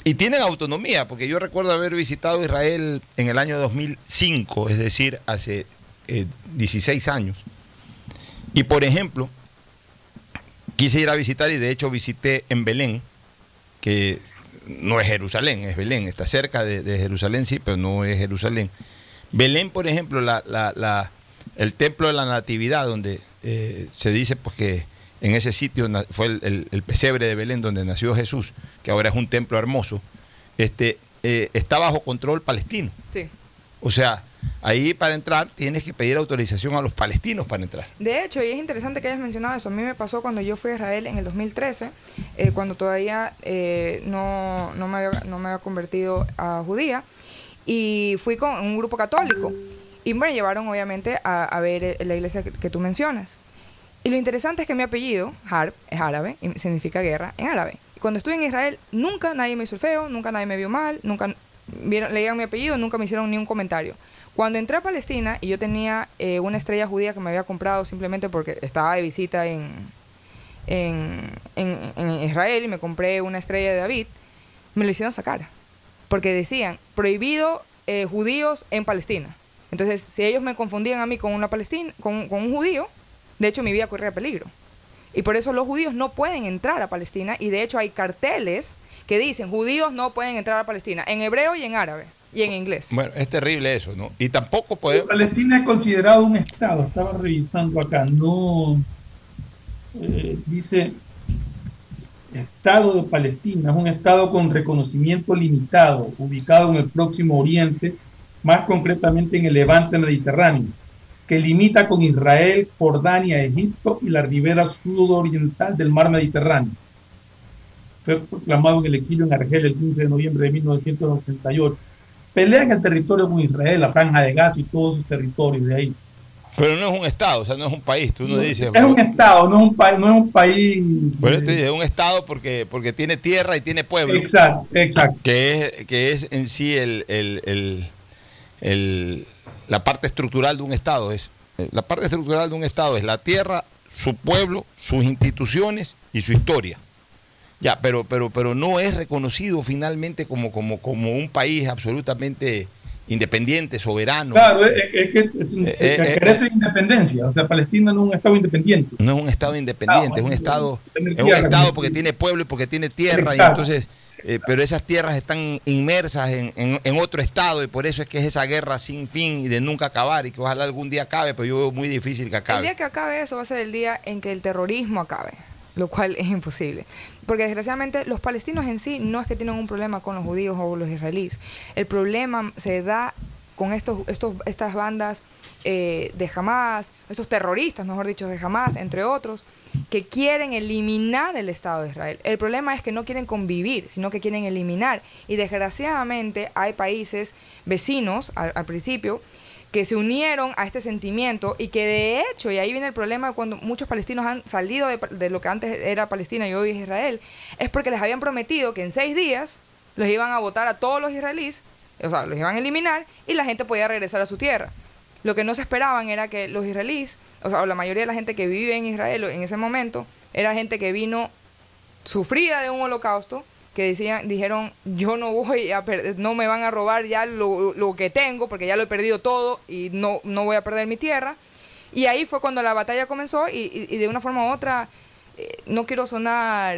Y tienen autonomía, porque yo recuerdo haber visitado Israel en el año 2005, es decir, hace eh, 16 años. Y por ejemplo, quise ir a visitar y de hecho visité en Belén, que no es Jerusalén, es Belén, está cerca de, Jerusalén, sí, pero no es Jerusalén. Belén, por ejemplo, el templo de la Natividad, donde eh, se dice pues, que en ese sitio fue el pesebre de Belén donde nació Jesús, que ahora es un templo hermoso, este, eh, está bajo control palestino. Sí. O sea, ahí para entrar tienes que pedir autorización a los palestinos para entrar. De hecho, y es interesante que hayas mencionado eso, a mí me pasó cuando yo fui a Israel en el 2013, eh, cuando todavía eh, no, no, me había, no me había convertido a judía, y fui con un grupo católico, y me llevaron obviamente a, ver eh, la iglesia que, tú mencionas. Y lo interesante es que mi apellido, Harb, es árabe, y significa guerra en árabe. Cuando estuve en Israel, nunca nadie me hizo el feo, nunca nadie me vio mal, nunca vieron, leían mi apellido, nunca me hicieron ni un comentario. Cuando entré a Palestina y yo tenía eh, una estrella judía que me había comprado simplemente porque estaba de visita en, en, en- en Israel y me compré una estrella de David, me lo hicieron sacar. Porque decían, prohibido eh, judíos en Palestina. Entonces, si ellos me confundían a mí con, una palestina, con, con un judío, de hecho mi vida corría peligro. Y por eso los judíos no pueden entrar a Palestina y de hecho hay carteles que dicen judíos no pueden entrar a Palestina, en hebreo y en árabe y en inglés. Bueno, es terrible eso, ¿no? Y tampoco podemos... Palestina es considerado un estado, estaba revisando acá, no eh, dice Estado de Palestina es un Estado con reconocimiento limitado, ubicado en el próximo Oriente, más concretamente en el Levante Mediterráneo, que limita con Israel, Jordania, Egipto y la ribera sudoriental del mar Mediterráneo. Fue proclamado en el exilio en Argel el 15 de noviembre de 1988. Pelea en el territorio con Israel, la franja de Gaza y todos sus territorios de ahí. Pero no es un estado, o sea, no es un país. Tú no, dices. Es un estado, no es un país, no es un país. Bueno, te dije, es un estado porque, porque tiene tierra y tiene pueblo. Exacto, exacto. Que es, que es en sí el, el, el, el, la parte estructural de un estado. Es, la parte estructural de un estado es la tierra, su pueblo, sus instituciones y su historia. Ya, pero, pero, pero no es reconocido finalmente como, como, como un país absolutamente independiente, soberano. Claro, es, es que es un, Eh, eh, que eh, carece de independencia. O sea, Palestina no es un Estado independiente. No es un estado independiente, es un estado, es un estado porque tiene pueblo y porque tiene tierra, y entonces, eh, pero esas tierras están inmersas en, en- en otro estado y por eso es que es esa guerra sin fin y de nunca acabar y que ojalá algún día acabe, pero yo veo muy difícil que El acabe. día que acabe eso va a ser el día en que el terrorismo acabe, lo cual es imposible. Porque desgraciadamente los palestinos en sí no es que tienen un problema con los judíos o los israelíes. El problema se da con estos, estos, estas bandas eh, de Hamas, estos terroristas, mejor dicho, de Hamas, entre otros, que quieren eliminar el Estado de Israel. El problema es que no quieren convivir, sino que quieren eliminar. Y desgraciadamente hay países vecinos al, al principio que se unieron a este sentimiento y que de hecho, y ahí viene el problema cuando muchos palestinos han salido de, lo que antes era Palestina y hoy es Israel, es porque les habían prometido que en seis días los iban a votar a todos los israelíes, o sea, los iban a eliminar y la gente podía regresar a su tierra. Lo que no se esperaban era que los israelíes, o sea, la mayoría de la gente que vive en Israel en ese momento, era gente que vino sufrida de un holocausto, que decían, dijeron, yo no voy a perder, no me van a robar ya lo, lo que tengo, porque ya lo he perdido todo y no, no voy a perder mi tierra. Y ahí fue cuando la batalla comenzó y, y- de una forma u otra, eh, no quiero sonar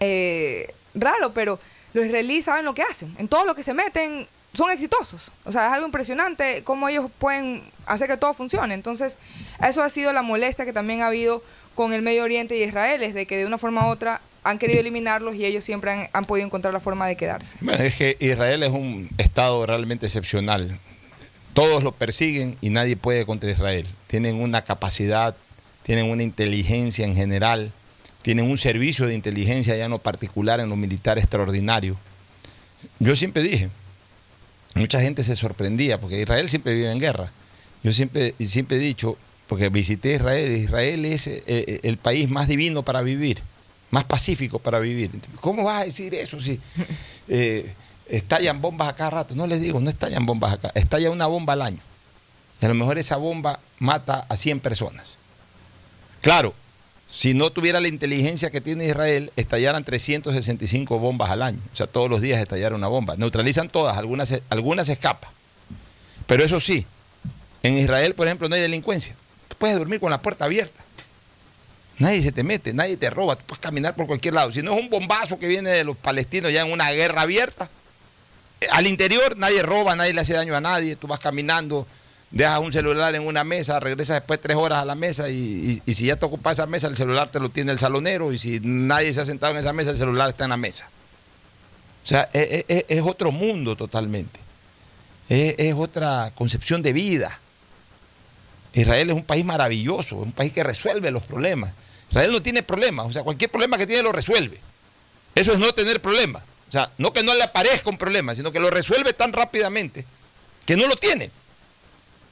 eh, raro, pero los israelíes saben lo que hacen. En todo lo que se meten son exitosos. O sea, es algo impresionante cómo ellos pueden hacer que todo funcione. Entonces, eso ha sido la molestia que también ha habido con el Medio Oriente y Israel, es de que de una forma u otra han querido eliminarlos y ellos siempre han, podido encontrar la forma de quedarse. Bueno, es que Israel es un estado realmente excepcional. Todos lo persiguen y nadie puede contra Israel. Tienen una capacidad, tienen una inteligencia en general, tienen un servicio de inteligencia ya no particular en lo militar extraordinario. Yo siempre dije, mucha gente se sorprendía porque Israel siempre vive en guerra. Yo siempre, siempre he dicho, porque visité Israel, Israel es eh, eh, el país más divino para vivir, más pacífico para vivir. ¿Cómo vas a decir eso si eh, estallan bombas a cada rato? No les digo, no estallan bombas acá, estalla una bomba al año. Y a lo mejor esa bomba mata a 100 personas. Claro, si no tuviera la inteligencia que tiene Israel, estallaran 365 bombas al año. O sea, todos los días estallara una bomba. Neutralizan todas, algunas, algunas escapan. Pero eso sí, en Israel, por ejemplo, no hay delincuencia. Puedes dormir con la puerta abierta. Nadie se te mete, nadie te roba, tú puedes caminar por cualquier lado. Si no es un bombazo que viene de los palestinos ya en una guerra abierta, eh, al interior nadie roba, nadie le hace daño a nadie, tú vas caminando, dejas un celular en una mesa, regresas después tres horas a la mesa y, si ya te ocupas esa mesa, el celular te lo tiene el salonero y si nadie se ha sentado en esa mesa, el celular está en la mesa. O sea, es, es- es otro mundo totalmente. Es otra concepción de vida. Israel es un país maravilloso, es un país que resuelve los problemas. Israel no tiene problemas, o sea, cualquier problema que tiene lo resuelve. Eso es no tener problemas. O sea, no que no le aparezca un problema, sino que lo resuelve tan rápidamente que no lo tiene.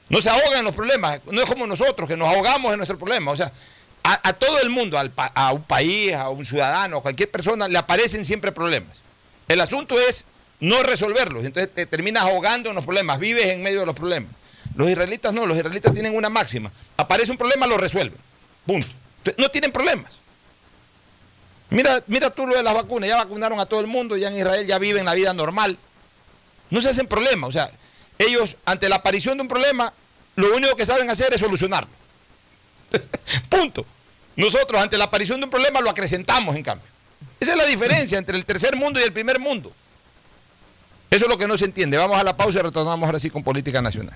No se ahoga en los problemas, no es como nosotros, que nos ahogamos en nuestros problemas. O sea, a, todo el mundo, a un país, a un ciudadano, a cualquier persona, le aparecen siempre problemas. El asunto es no resolverlos, entonces te terminas ahogando en los problemas, vives en medio de los problemas. Los israelitas no, los israelitas tienen una máxima. Aparece un problema, lo resuelven. Punto. No tienen problemas. Mira, mira tú lo de las vacunas, ya vacunaron a todo el mundo, ya en Israel ya viven la vida normal. No se hacen problemas, o sea, ellos ante la aparición de un problema, lo único que saben hacer es solucionarlo. Punto. Nosotros ante la aparición de un problema lo acrecentamos, en cambio. Esa es la diferencia entre el tercer mundo y el primer mundo. Eso es lo que no se entiende. Vamos a la pausa y retornamos ahora sí con política nacional.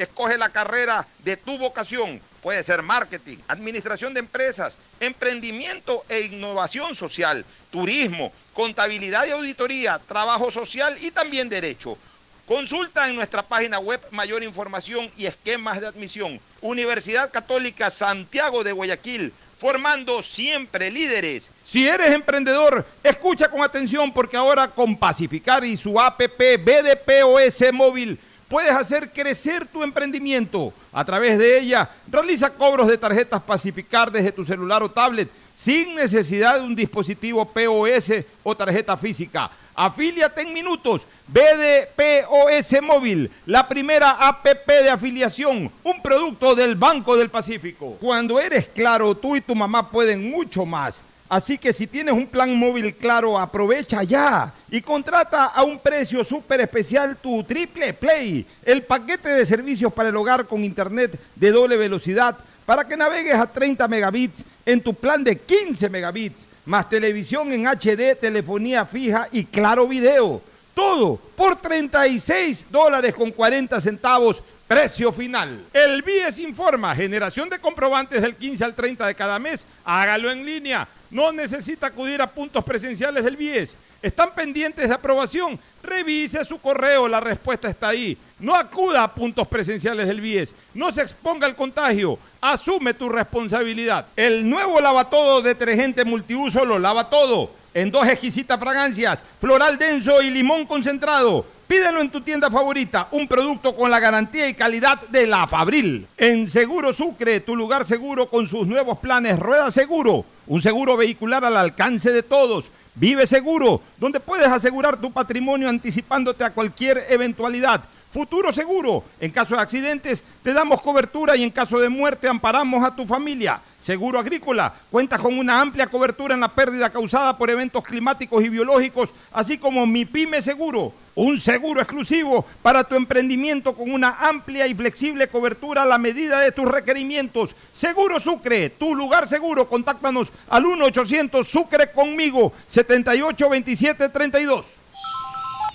Escoge la carrera de tu vocación. Puede ser marketing, administración de empresas, emprendimiento e innovación social, turismo, contabilidad y auditoría, trabajo social y también derecho. Consulta en nuestra página web mayor información y esquemas de admisión. Universidad Católica Santiago de Guayaquil, formando siempre líderes. Si eres emprendedor, escucha con atención porque ahora con Pacificar y su APP BDPOS móvil puedes hacer crecer tu emprendimiento. A través de ella, realiza cobros de tarjetas Pacificar desde tu celular o tablet sin necesidad de un dispositivo POS o tarjeta física. Afíliate en minutos. BDPOS Móvil, la primera APP de afiliación, un producto del Banco del Pacífico. Cuando eres claro, tú y tu mamá pueden mucho más. Así que si tienes un plan móvil claro, aprovecha ya y contrata a un precio súper especial tu Triple Play, el paquete de servicios para el hogar con internet de doble velocidad para que navegues a 30 megabits en tu plan de 15 megabits, más televisión en HD, telefonía fija y claro video. Todo por 36 dólares con 40 centavos Precio final. El BIES informa, generación de comprobantes del 15 al 30 de cada mes. Hágalo en línea. No necesita acudir a puntos presenciales del BIES. ¿Están pendientes de aprobación? Revise su correo, la respuesta está ahí. No acuda a puntos presenciales del BIES. No se exponga al contagio. Asume tu responsabilidad. El nuevo lavatodo detergente multiuso lo lava todo. En dos exquisitas fragancias, floral denso y limón concentrado. Pídelo en tu tienda favorita, un producto con la garantía y calidad de la Fabril. En Seguro Sucre, tu lugar seguro con sus nuevos planes Rueda Seguro, un seguro vehicular al alcance de todos. Vive Seguro, donde puedes asegurar tu patrimonio anticipándote a cualquier eventualidad. Futuro Seguro, en caso de accidentes te damos cobertura y en caso de muerte amparamos a tu familia. Seguro Agrícola cuenta con una amplia cobertura en la pérdida causada por eventos climáticos y biológicos, así como Mi Pyme Seguro, un seguro exclusivo para tu emprendimiento con una amplia y flexible cobertura a la medida de tus requerimientos. Seguro Sucre, tu lugar seguro. Contáctanos al 1-800 Sucre conmigo, 782732.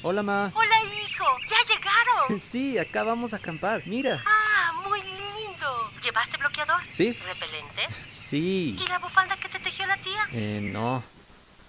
Hola, ma. Hola, hijo. ¿Ya llegaron? Sí, acá vamos a acampar. Mira. Ah, muy lindo. ¿Llevaste bloqueador? Sí. ¿Repelente? Sí. ¿Y la bufanda que te tejió la tía? Eh, no.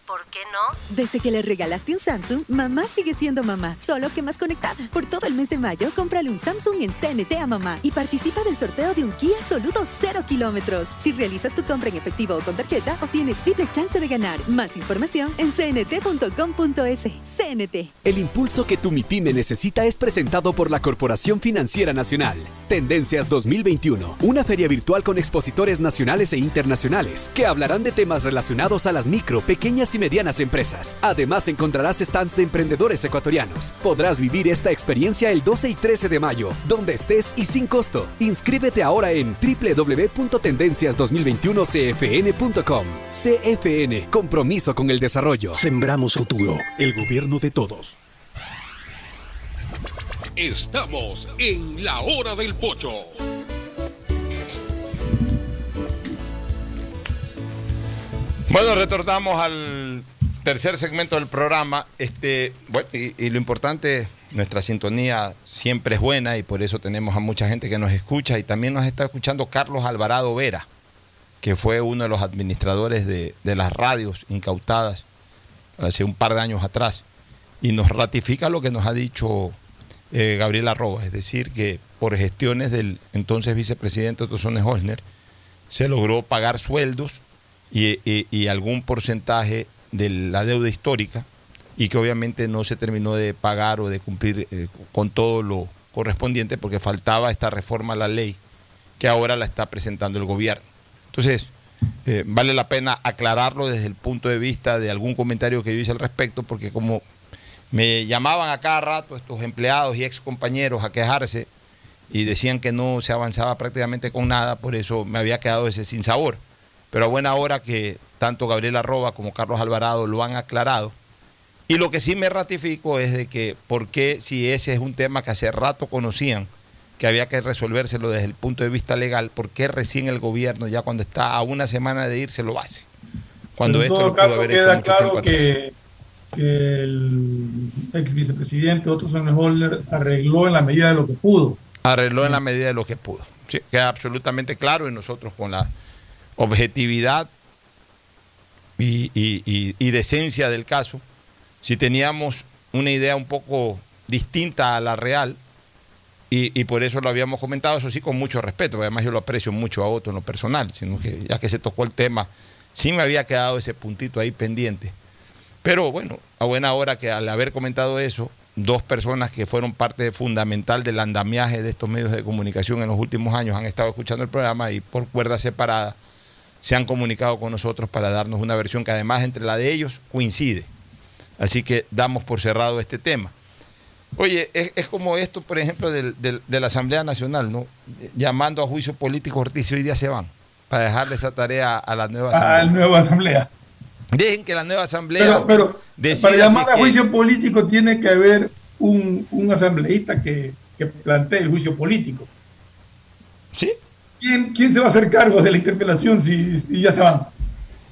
¿Por qué no? Desde que le regalaste un Samsung, mamá sigue siendo mamá, solo que más conectada. Por todo el mes de mayo, cómprale un Samsung en CNT a mamá y participa del sorteo de un Kia Soluto 0 kilómetros. Si realizas tu compra en efectivo o con tarjeta, obtienes triple chance de ganar. Más información en cnt.com.es. CNT. El impulso que tu MIPYME necesita es presentado por la Corporación Financiera Nacional. Tendencias 2021, una feria virtual con expositores nacionales e internacionales que hablarán de temas relacionados a las micro, pequeñas y medianas empresas. Además encontrarás stands de emprendedores ecuatorianos. Podrás vivir esta experiencia el 12 y 13 de mayo, donde estés y sin costo. Inscríbete ahora en www.tendencias2021cfn.com. CFN, compromiso con el desarrollo. Sembramos futuro. El gobierno de todos. Estamos en la hora del pocho. Bueno, retornamos al tercer segmento del programa. Este, bueno, y, lo importante, nuestra sintonía siempre es buena y por eso tenemos a mucha gente que nos escucha y también nos está escuchando Carlos Alvarado Vera, que fue uno de los administradores de, las radios incautadas hace un par de años atrás y nos ratifica lo que nos ha dicho eh, Gabriela Roba, es decir, que por gestiones del entonces vicepresidente Tosones Holzner se logró pagar sueldos y, algún porcentaje de la deuda histórica y que obviamente no se terminó de pagar o de cumplir eh, con todo lo correspondiente porque faltaba esta reforma a la ley que ahora la está presentando el gobierno. Entonces, eh, vale la pena aclararlo desde el punto de vista de algún comentario que yo hice al respecto, porque como me llamaban a cada rato estos empleados y ex compañeros a quejarse y decían que no se avanzaba prácticamente con nada, por eso me había quedado ese sinsabor. Pero a buena hora que tanto Gabriel Arroba como Carlos Alvarado lo han aclarado. Y lo que sí me ratifico es de que, ¿por qué si ese es un tema que hace rato conocían, que había que resolvérselo desde el punto de vista legal, ¿por qué recién el gobierno, ya cuando está a una semana de irse, lo hace? Cuando en esto todo lo pudo caso haber hecho queda mucho claro que, que el ex vicepresidente Otto Sonnenholder arregló en la medida de lo que pudo. Arregló en la medida de lo que pudo. Sí, queda absolutamente claro y nosotros con la objetividad y, y- y- decencia del caso, si teníamos una idea un poco distinta a la real, y, y por eso lo habíamos comentado, eso sí, con mucho respeto, además yo lo aprecio mucho a Otto en lo personal, sino que ya que se tocó el tema, sí me había quedado ese puntito ahí pendiente. Pero bueno, a buena hora que al haber comentado eso, dos personas que fueron parte fundamental del andamiaje de estos medios de comunicación en los últimos años han estado escuchando el programa y por cuerda separada se han comunicado con nosotros para darnos una versión que además entre la de ellos coincide. Así que damos por cerrado este tema. Oye, es, es como esto, por ejemplo, del- del- de la Asamblea Nacional, ¿no? Llamando a juicio político Ortiz, y hoy día se van para dejarle esa tarea a la nueva A la Asamblea. nueva asamblea. Dejen que la nueva Asamblea Pero, pero para llamar a que- juicio político tiene que haber un, un asambleísta que, que plantee el juicio político. ¿Sí? ¿Quién, se va a hacer cargo de la interpelación si, ya se van?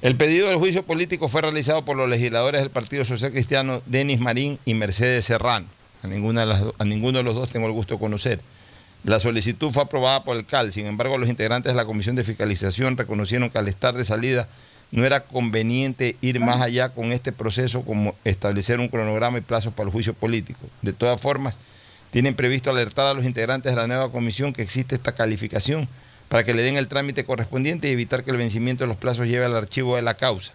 El pedido del juicio político fue realizado por los legisladores del Partido Social Cristiano Denis Marín y Mercedes Serrano. A, a ninguno de los dos tengo el gusto de conocer. La solicitud fue aprobada por el CAL, sin embargo los integrantes de la Comisión de Fiscalización reconocieron que al estar de salida no era conveniente ir más allá con este proceso como establecer un cronograma y plazos para el juicio político. De todas formas, tienen previsto alertar a los integrantes de la nueva comisión que existe esta calificación para que le den el trámite correspondiente y evitar que el vencimiento de los plazos lleve al archivo de la causa.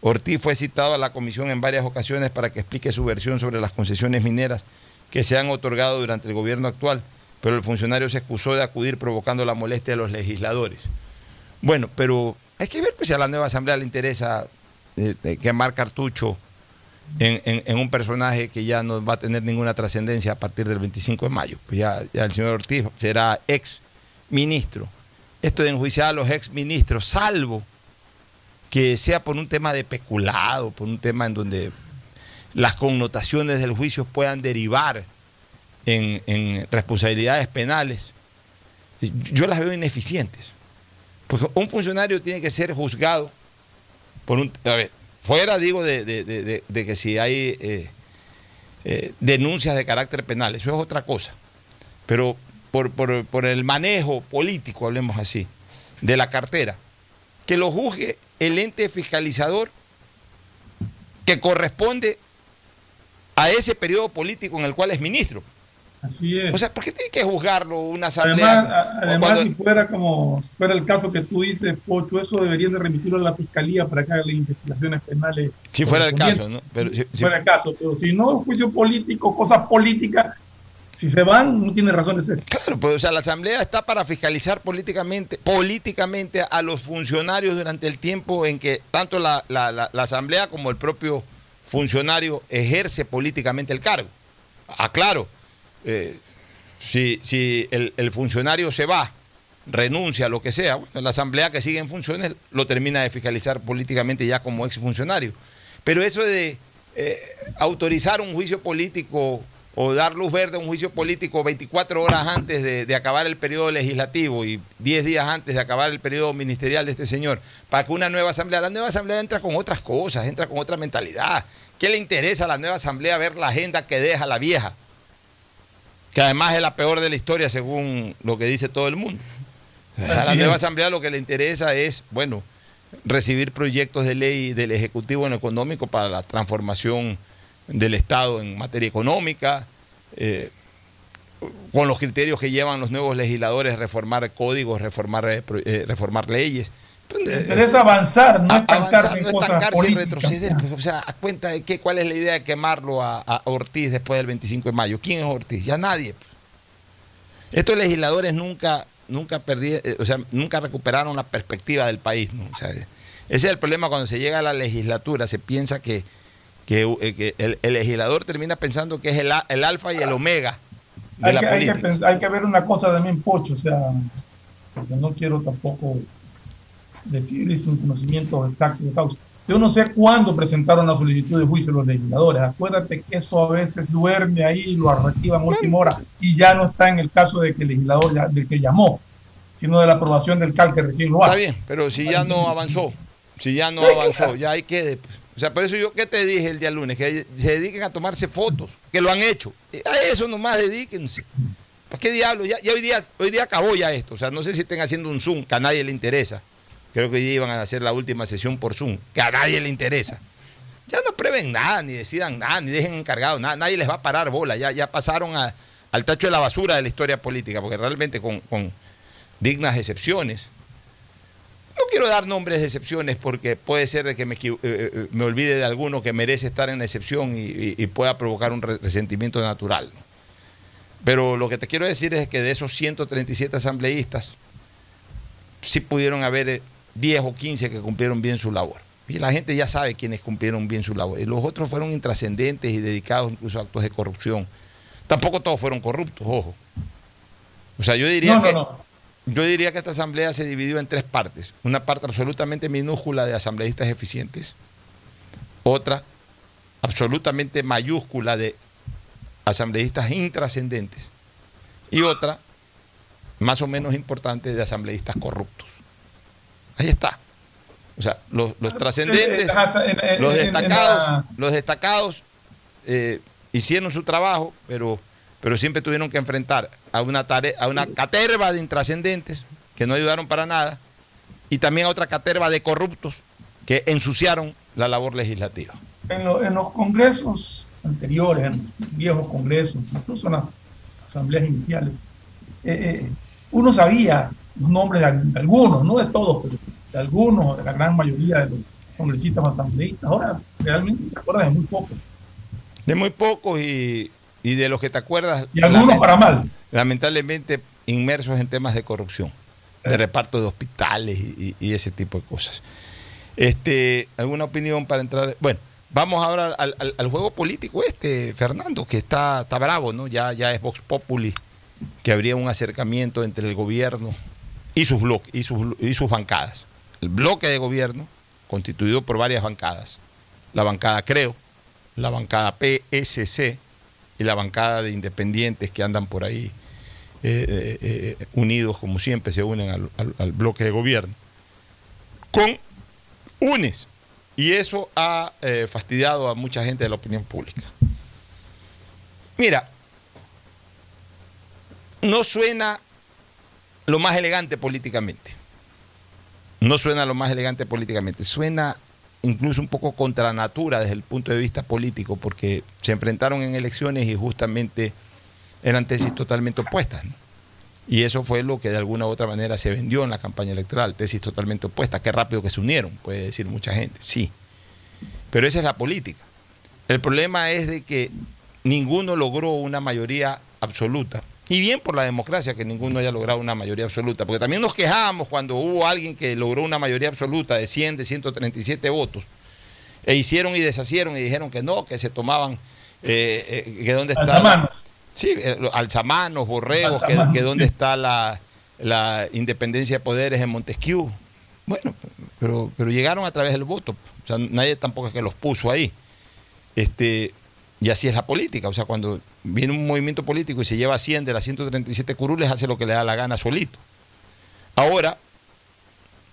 Ortiz fue citado a la comisión en varias ocasiones para que explique su versión sobre las concesiones mineras que se han otorgado durante el gobierno actual, pero el funcionario se excusó de acudir provocando la molestia de los legisladores. Bueno, pero hay que ver pues, si a la nueva asamblea le interesa eh, eh, quemar cartucho en, un personaje que ya no va a tener ninguna trascendencia a partir del 25 de mayo. Pues ya, ya el señor Ortiz será ex ministro. Esto de enjuiciar a los ex ministros, salvo que sea por un tema de peculado, por un tema en donde las connotaciones del juicio puedan derivar en, responsabilidades penales, yo las veo ineficientes. Porque un funcionario tiene que ser juzgado por un... A ver, fuera digo de que si hay eh, eh, denuncias de carácter penal, eso es otra cosa. Pero por, por- por el manejo político, hablemos así, de la cartera, que lo juzgue el ente fiscalizador que corresponde a ese periodo político en el cual es ministro. Así es. O sea, ¿por qué tiene que juzgarlo una asamblea? Además, además cuando- si fuera como fuera el caso que tú dices, Pocho, eso deberían de remitirlo a la fiscalía para que haga las investigaciones penales. si fuera el caso. ¿no? Pero si- fuera el caso, pero si no, juicio político, cosas políticas, si se van, no tiene razón de ser. Claro, pues o sea, la asamblea está para fiscalizar políticamente, políticamente a los funcionarios durante el tiempo en que tanto la, la- la- asamblea como el propio funcionario ejerce políticamente el cargo. Aclaro, eh, si, si el, el funcionario se va, renuncia, lo que sea, bueno, la asamblea que sigue en funciones lo termina de fiscalizar políticamente ya como exfuncionario. Pero eso de eh, autorizar un juicio político o dar luz verde a un juicio político 24 horas antes de, de acabar el periodo legislativo y 10 días antes de acabar el periodo ministerial de este señor, para que una nueva asamblea, la nueva asamblea entra con otras cosas, entra con otra mentalidad. ¿Qué le interesa a la nueva asamblea ver la agenda que deja la vieja? Que además es la peor de la historia según lo que dice todo el mundo. A la nueva asamblea lo que le interesa es, bueno, recibir proyectos de ley del Ejecutivo en lo económico para la transformación del Estado en materia económica, eh, con los criterios que llevan los nuevos legisladores, reformar códigos, reformar, eh, eh, reformar leyes. Interesa avanzar, no estancarse no estancarse y retroceder. pues, o sea, a cuenta de qué, cuál es la idea de quemarlo a, a Ortiz después del 25 de mayo. ¿Quién es Ortiz? Ya nadie. Estos legisladores nunca, nunca perdí, eh, o sea, nunca recuperaron la perspectiva del país. ¿no? O sea, ese es el problema cuando se llega a la legislatura, se piensa que, que, eh, que el, el legislador termina pensando que es el, el alfa y el omega de Hay la que, hay, que, política. hay que ver una cosa también, Pocho, o sea, porque no quiero tampoco decir sin conocimiento exacto de causa. Yo no sé cuándo presentaron la solicitud de juicio los legisladores. Acuérdate que eso a veces duerme ahí y lo arrequivan a última hora y ya no está en el caso de que el legislador, ya- del que llamó, sino de la aprobación del CAL que recién lo Está hace. bien, pero si ya no avanzó, si ya no avanzó, ya hay que... pues. O sea, por eso yo, ¿qué te dije el día lunes? Que se dediquen a tomarse fotos, que lo han hecho. Y A eso nomás dedíquense. ¿Para qué diablos? Ya, hoy, día, hoy día acabó ya esto. O sea, no sé si estén haciendo un Zoom, que a nadie le interesa. Creo que hoy iban a hacer la última sesión por Zoom, que a nadie le interesa. Ya no prueben nada, ni decidan nada, ni dejen encargado nada. Nadie les va a parar bola. Ya, ya pasaron al tacho de la basura de la historia política, porque realmente con, con dignas excepciones. No quiero dar nombres de excepciones porque puede ser de que me, eh, eh, me olvide de alguno que merece estar en la excepción y, y- y pueda provocar un re- resentimiento natural. ¿no? Pero lo que te quiero decir es que de esos 137 asambleístas, sí pudieron haber eh, 10 o 15 que cumplieron bien su labor. Y la gente ya sabe quiénes cumplieron bien su labor. Y los otros fueron intrascendentes y dedicados incluso a actos de corrupción. Tampoco todos fueron corruptos, ojo. O sea, yo diría No, no, que no. Yo diría que esta asamblea se dividió en tres partes. Una parte absolutamente minúscula de asambleístas eficientes, otra absolutamente mayúscula de asambleístas intrascendentes y otra más o menos importante de asambleístas corruptos. Ahí está. O sea, los, los trascendentes, En- en- los destacados, los destacados eh, hicieron su trabajo, pero, pero siempre tuvieron que enfrentar a una tarea, a una caterva de intrascendentes que no ayudaron para nada, y también a otra caterva de corruptos que ensuciaron la labor legislativa. en, lo- en los congresos anteriores, en los viejos congresos, incluso en las asambleas iniciales, eh, eh, uno sabía los nombres de, de algunos, no de todos, pero de algunos, de la gran mayoría de los congresistas asambleístas. Ahora realmente te acuerdas de muy pocos. De muy pocos y, y de los que te acuerdas. Y algunos para mal. Lamentablemente inmersos en temas de corrupción, de reparto de hospitales y, y- y ese tipo de cosas. Este, ¿Alguna opinión para entrar? Bueno, vamos ahora al, al- al juego político este, Fernando, que está, está bravo, ¿no? Ya, ya es Vox Populi, que habría un acercamiento entre el gobierno y sus bloques y sus, y sus bancadas. El bloque de gobierno, constituido por varias bancadas. La bancada Creo, la bancada PSC y la bancada de independientes que andan por ahí eh, eh, eh, unidos, como siempre, se unen al, al- bloque de gobierno, con UNES. Y eso ha fastidiado a mucha gente de la opinión pública. Mira, no suena lo más elegante políticamente. No suena lo más elegante políticamente. Suena incluso un poco contra natura desde el punto de vista político, porque se enfrentaron en elecciones y justamente eran tesis totalmente opuestas. Y eso fue lo que de alguna u otra manera se vendió en la campaña electoral, tesis totalmente opuestas. Qué rápido que se unieron, puede decir mucha gente, sí. Pero esa es la política. El problema es de que ninguno logró una mayoría absoluta. Y bien por la democracia que ninguno haya logrado una mayoría absoluta, porque también nos quejábamos cuando hubo alguien que logró una mayoría absoluta de 100, de 137 votos, e hicieron y deshacieron y dijeron que no, que se tomaban, eh, eh, que dónde está... la- Alzamanos. Sí, eh, alzamanos, borregos, que, Alzamanos, que dónde está la, la independencia de poderes en Montesquieu. Bueno, pero, pero llegaron a través del voto. O sea, nadie tampoco es que los puso ahí. Este, y así es la política. O sea, cuando viene un movimiento político y se lleva 100 de las 137 curules, hace lo que le da la gana solito. Ahora,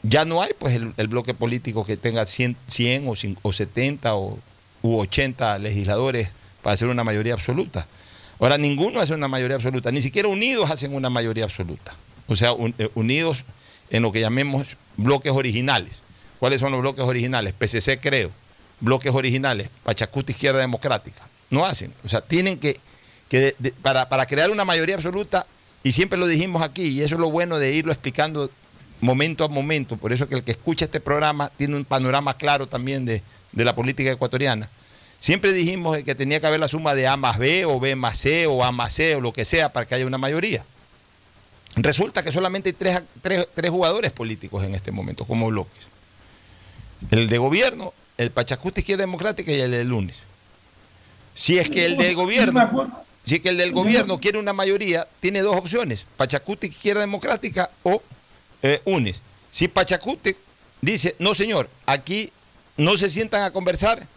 ya no hay pues el, bloque político que tenga 100, 100 o, cin- o 70 o, u 80 legisladores para hacer una mayoría absoluta. Ahora ninguno hace una mayoría absoluta, ni siquiera unidos hacen una mayoría absoluta. O sea, eh, unidos en lo que llamemos bloques originales. ¿Cuáles son los bloques originales? PCC creo. Bloques originales, Pachacuta Izquierda Democrática. No hacen. O sea, tienen que, que para, para crear una mayoría absoluta, y siempre lo dijimos aquí, y eso es lo bueno de irlo explicando momento a momento, por eso que el que escucha este programa tiene un panorama claro también de, de la política ecuatoriana. Siempre dijimos que tenía que haber la suma de A más B o B más C o A más C o lo que sea para que haya una mayoría. Resulta que solamente hay tres, tres- tres jugadores políticos en este momento como bloques. El de gobierno, el Pachacuta Izquierda Democrática y el de lunes. Si es que el del gobierno, si es que el del gobierno quiere una mayoría, tiene dos opciones, Pachacuta Izquierda Democrática o eh, UNES. Si Pachacuta dice, no señor, aquí no se sientan a conversar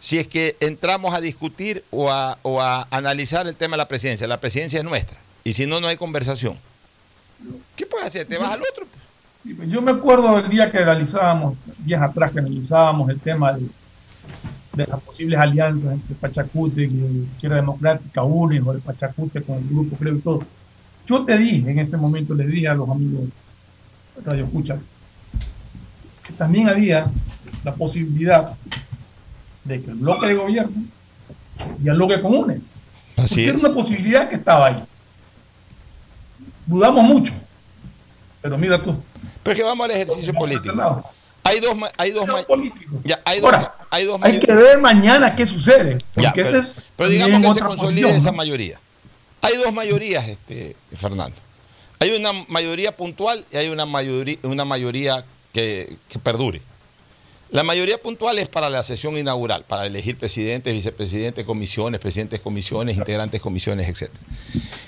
si es que entramos a discutir o a, o a analizar el tema de la presidencia. La presidencia es nuestra. Y si no, no hay conversación. ¿Qué puedes hacer? ¿Te vas al otro? pues? Yo me acuerdo del día que analizábamos, días atrás que analizábamos el tema de, de las posibles alianzas entre Pachacute y Izquierda Democrática, UNES o de Pachacute con el grupo Creo y todo. Yo te dije en ese momento, les dije a los amigos Radio Escucha, que también había la posibilidad de que el bloque de gobierno dialogue con UNES. Así es. era una posibilidad que estaba ahí. Dudamos mucho, pero mira tú. Pero es que vamos al ejercicio político. Hay dos, hay dos, ya, hay dos, Ahora, hay dos Hay que ver mañana qué sucede. Ya, pero, es pero digamos que se otra consolide posición, esa ¿no? mayoría. Hay dos mayorías, este, Fernando. Hay una mayoría puntual y hay una mayoría, una mayoría que, que perdure. La mayoría puntual es para la sesión inaugural, para elegir presidentes, vicepresidentes, comisiones, presidentes de comisiones, integrantes de comisiones, etc.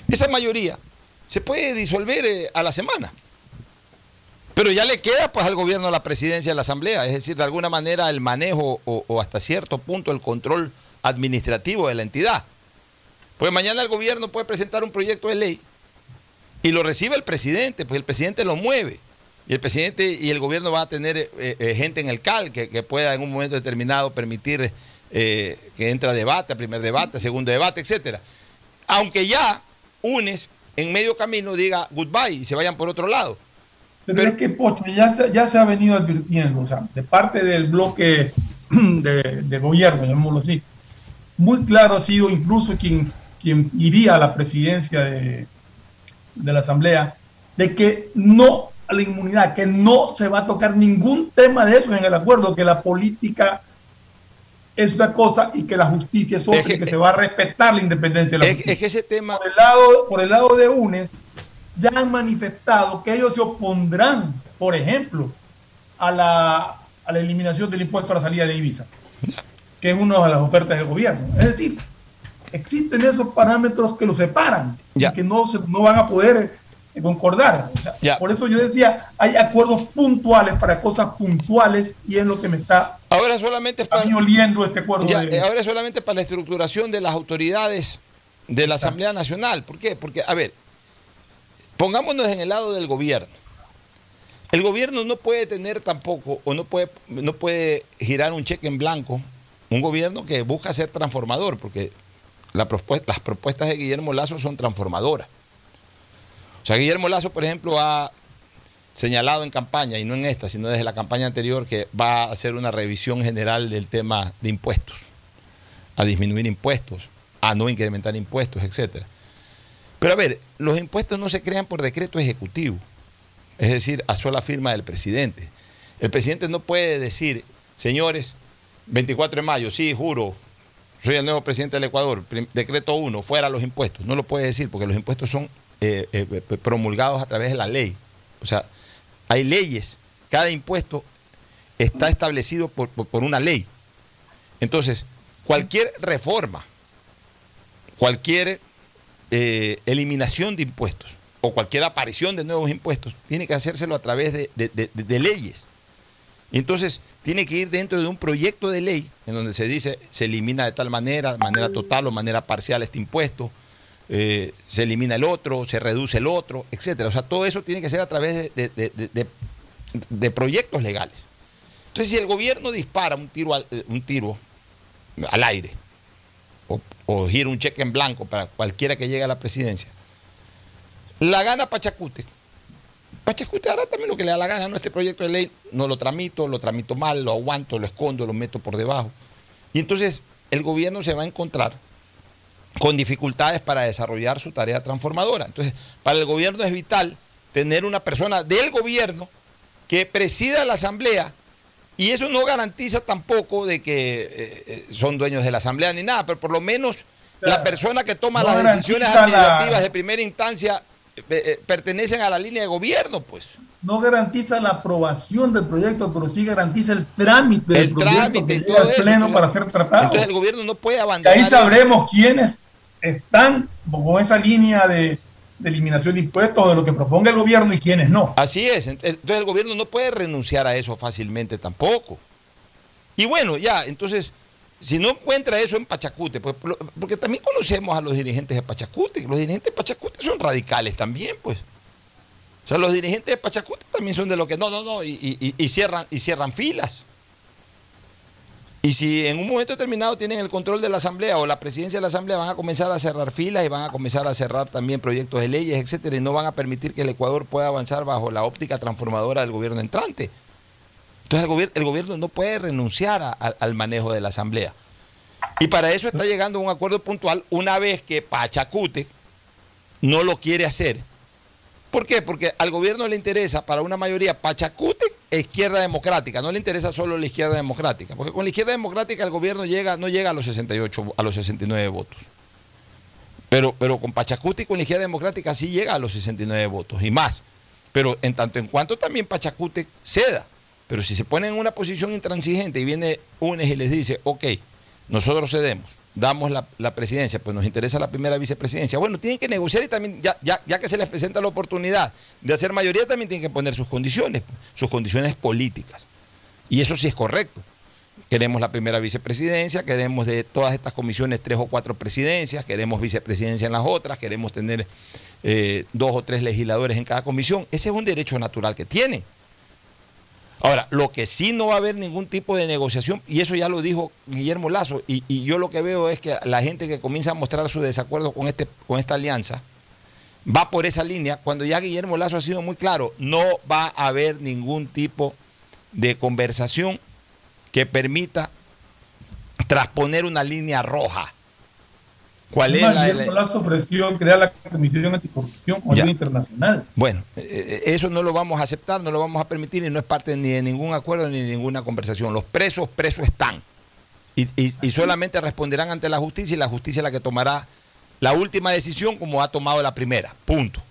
Esa mayoría se puede disolver eh, a la semana. Pero ya le queda pues al gobierno la presidencia de la Asamblea, es decir, de alguna manera el manejo o, hasta cierto punto el control administrativo de la entidad. Pues mañana el gobierno puede presentar un proyecto de ley y lo recibe el presidente, pues el presidente lo mueve. Y el presidente y el gobierno van a tener eh, eh, gente en el CAL que, pueda en un momento determinado permitir eh, que entre a debate, primer debate, segundo debate, etcétera. Aunque ya UNES en medio camino diga goodbye y se vayan por otro lado. Pero, es que, Pocho, ya se, ya se ha venido advirtiendo, o sea, de parte del bloque de, de gobierno, llamémoslo así, muy claro ha sido incluso quien, quien iría a la presidencia de, de la Asamblea, de que no a la inmunidad, que no se va a tocar ningún tema de eso en el acuerdo, que la política es una cosa y que la justicia es otra, y que se va a respetar la independencia de la Es, justicia. es que ese tema... Por el lado, por el lado de UNES, ya han manifestado que ellos se opondrán, por ejemplo, a la, a la eliminación del impuesto a la salida de Ibiza, que es una de las ofertas del gobierno. Es decir, existen esos parámetros que los separan y que no, se, no van a poder eh, concordar. O sea, por eso yo decía, hay acuerdos puntuales para cosas puntuales y es lo que me está Ahora solamente es a mí oliendo este acuerdo. Ya, de- eh, ahora solamente para la estructuración de las autoridades de la Asamblea Nacional. ¿Por qué? Porque, a ver, pongámonos en el lado del gobierno. El gobierno no puede tener tampoco, o no puede, no puede girar un cheque en blanco, un gobierno que busca ser transformador, porque las propuestas de Guillermo Lazo son transformadoras. O sea, Guillermo Lazo, por ejemplo, ha señalado en campaña, y no en esta, sino desde la campaña anterior, que va a hacer una revisión general del tema de impuestos, a disminuir impuestos, a no incrementar impuestos, etcétera. Pero a ver, los impuestos no se crean por decreto ejecutivo, es decir, a sola firma del presidente. El presidente no puede decir, señores, 24 de mayo, sí, juro, soy el nuevo presidente del Ecuador, decreto 1, fuera los impuestos. No lo puede decir porque los impuestos son eh, eh, eh, promulgados a través de la ley. O sea, hay leyes, cada impuesto está establecido por- por una ley. Entonces, cualquier reforma, cualquier eh, eliminación de impuestos o cualquier aparición de nuevos impuestos tiene que hacérselo a través de, leyes. Entonces tiene que ir dentro de un proyecto de ley en donde se dice se elimina de tal manera, manera total o manera parcial este impuesto, eh, se elimina el otro, se reduce el otro, etcétera. O sea, todo eso tiene que ser a través de, proyectos legales. Entonces, si el gobierno dispara un tiro al, eh, un tiro al aire o, gira un cheque en blanco para cualquiera que llegue a la presidencia, la gana Pachacute. Pachacute hará también lo que le da la gana, ¿no? Este proyecto de ley no lo tramito, lo tramito mal, lo aguanto, lo escondo, lo meto por debajo. Y entonces el gobierno se va a encontrar con dificultades para desarrollar su tarea transformadora. Entonces, para el gobierno es vital tener una persona del gobierno que presida la asamblea y eso no garantiza tampoco de que eh, eh, son dueños de la asamblea ni nada, pero por lo menos la persona que toma no las decisiones la- administrativas de primera instancia eh, pertenecen a la línea de gobierno, pues. no garantiza la aprobación del proyecto, pero sí garantiza el trámite del El proyecto trámite que y llega al eso. pleno para ser tratado. Entonces el gobierno no puede Y abandonar. ahí sabremos quiénes están con esa línea de, de eliminación de impuestos de lo que proponga el gobierno y quienes no. Así es. Entonces el gobierno no puede renunciar a eso fácilmente tampoco. Y bueno, ya, entonces, si no encuentra eso en Pachacute, pues, porque también conocemos a los dirigentes de Pachacute, los dirigentes de Pachacute son radicales también, pues. O sea, los dirigentes de Pachacute también son de lo que no, no, no, y, cierran, y cierran filas. Y si en un momento determinado tienen el control de la Asamblea o la presidencia de la Asamblea, van a comenzar a cerrar filas y van a comenzar a cerrar también proyectos de leyes, etcétera, y no van a permitir que el Ecuador pueda avanzar bajo la óptica transformadora del gobierno entrante. Entonces el, gobierno, no puede renunciar al manejo de la Asamblea. Y para eso está llegando un acuerdo puntual una vez que Pachacute no lo quiere hacer. ¿Por qué? Porque al gobierno le interesa para una mayoría Pachacute izquierda democrática, no le interesa solo la izquierda democrática, porque con la izquierda democrática el gobierno llega, no llega a los 68, a los 69 votos. Pero, pero con Pachacuti y con la izquierda democrática sí llega a los 69 votos y más. Pero en tanto en cuanto también Pachacute ceda. Pero si se pone en una posición intransigente y viene UNES y les dice, ok, nosotros cedemos, damos la, presidencia, pues nos interesa la primera vicepresidencia. Bueno, tienen que negociar y también, ya, ya, ya, que se les presenta la oportunidad de hacer mayoría, también tienen que poner sus condiciones, sus condiciones políticas. Y eso sí es correcto. Queremos la primera vicepresidencia, queremos de todas estas comisiones tres o cuatro presidencias, queremos vicepresidencia en las otras, queremos tener eh, dos o tres legisladores en cada comisión. Ese es un derecho natural que tienen. Ahora, lo que sí no va a haber ningún tipo de negociación, y eso ya lo dijo Guillermo Lazo, y, yo lo que veo es que la gente que comienza a mostrar su desacuerdo con, este, con esta alianza va por esa línea, cuando ya Guillermo Lazo ha sido muy claro, no va a haber ningún tipo de conversación que permita transponer una línea roja. ¿Cuál es la, ofreció crear la Comisión Anticorrupción a nivel internacional. Bueno, eh, eh, eso no lo vamos a aceptar, no lo vamos a permitir y no es parte ni de ningún acuerdo ni de ninguna conversación. Los presos, presos están. Y, y, solamente responderán ante la justicia y la justicia es la que tomará la última decisión como ha tomado la primera. Punto.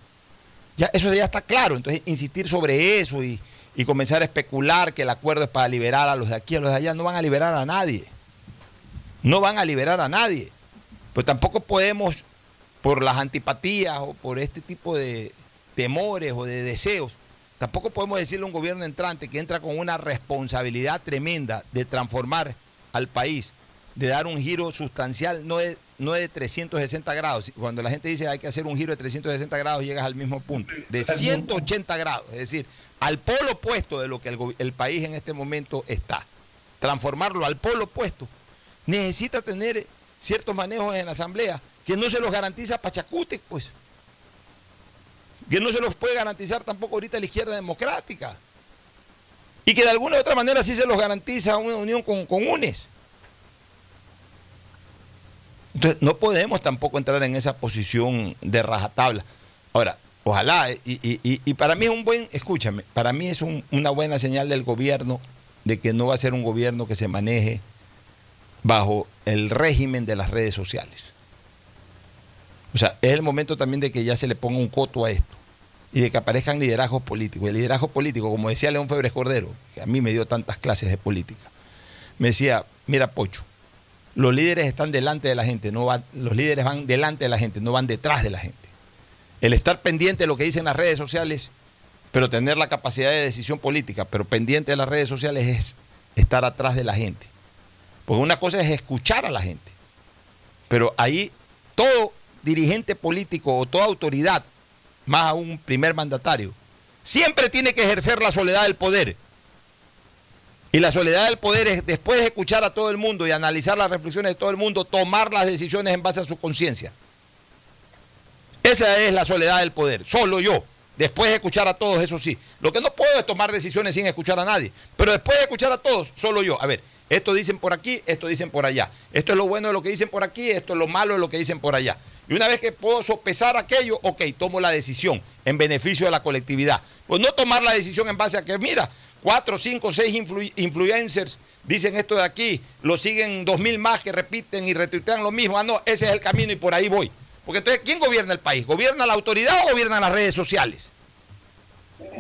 Ya, eso ya está claro. Entonces, insistir sobre eso y, y comenzar a especular que el acuerdo es para liberar a los de aquí, a los de allá, no van a liberar a nadie. No van a liberar a nadie. Pues tampoco podemos, por las antipatías o por este tipo de temores o de deseos, tampoco podemos decirle a un gobierno entrante que entra con una responsabilidad tremenda de transformar al país, de dar un giro sustancial, no de, no de 360 grados. Cuando la gente dice hay que hacer un giro de 360 grados, llegas al mismo punto, de 180 grados, es decir, al polo opuesto de lo que el, el país en este momento está. Transformarlo al polo opuesto necesita tener ciertos manejos en la Asamblea que no se los garantiza Pachacute, pues. Que no se los puede garantizar tampoco ahorita la izquierda democrática. Y que de alguna u otra manera sí se los garantiza una unión con, con UNES. Entonces, no podemos tampoco entrar en esa posición de rajatabla. Ahora, ojalá, y, para mí es un buen, escúchame, para mí es una buena señal del gobierno de que no va a ser un gobierno que se maneje bajo el régimen de las redes sociales. O sea, es el momento también de que ya se le ponga un coto a esto y de que aparezcan liderazgos políticos. El liderazgo político, como decía León Febres Cordero, que a mí me dio tantas clases de política, me decía, mira Pocho, los líderes están delante de la gente, no los líderes van delante de la gente, no van detrás de la gente. El estar pendiente de lo que dicen las redes sociales, pero tener la capacidad de decisión política, pero pendiente de las redes sociales es estar atrás de la gente. Porque una cosa es escuchar a la gente, pero ahí todo dirigente político o toda autoridad, más aún un primer mandatario, siempre tiene que ejercer la soledad del poder. Y la soledad del poder es, después de escuchar a todo el mundo y analizar las reflexiones de todo el mundo, tomar las decisiones en base a su conciencia. Esa es la soledad del poder, solo yo. Después de escuchar a todos, eso sí. Lo que no puedo es tomar decisiones sin escuchar a nadie. Pero después de escuchar a todos, solo yo. A ver, esto dicen por aquí, esto dicen por allá. Esto es lo bueno de lo que dicen por aquí, esto es lo malo de lo que dicen por allá. Y una vez que puedo sopesar aquello, ok, tomo la decisión en beneficio de la colectividad. Pues no tomar la decisión en base a que, mira, cuatro, cinco, seis influencers dicen esto de aquí, lo siguen dos mil más que repiten y retuitean lo mismo. Ah, no, ese es el camino y por ahí voy. Porque entonces, ¿quién gobierna el país? ¿Gobierna la autoridad o gobiernan las redes sociales?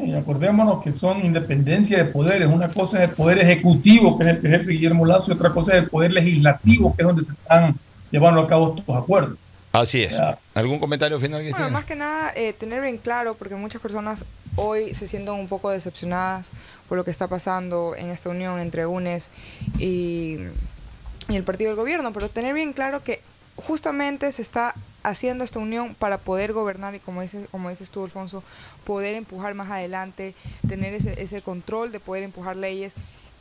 Y acordémonos que son independencia de poderes. Una cosa es el poder ejecutivo, que es el que ejerce Guillermo Lazo, y otra cosa es el poder legislativo, que es donde se están llevando a cabo estos acuerdos. Así es. ¿Algún comentario final, Cristina? Bueno, más que nada, eh, tener bien claro, porque muchas personas hoy se sienten un poco decepcionadas por lo que está pasando en esta unión entre UNES y, y el partido del gobierno, pero tener bien claro que justamente se está haciendo esta unión para poder gobernar y como dices, como dices tú, Alfonso, poder empujar más adelante, tener ese, ese control de poder empujar leyes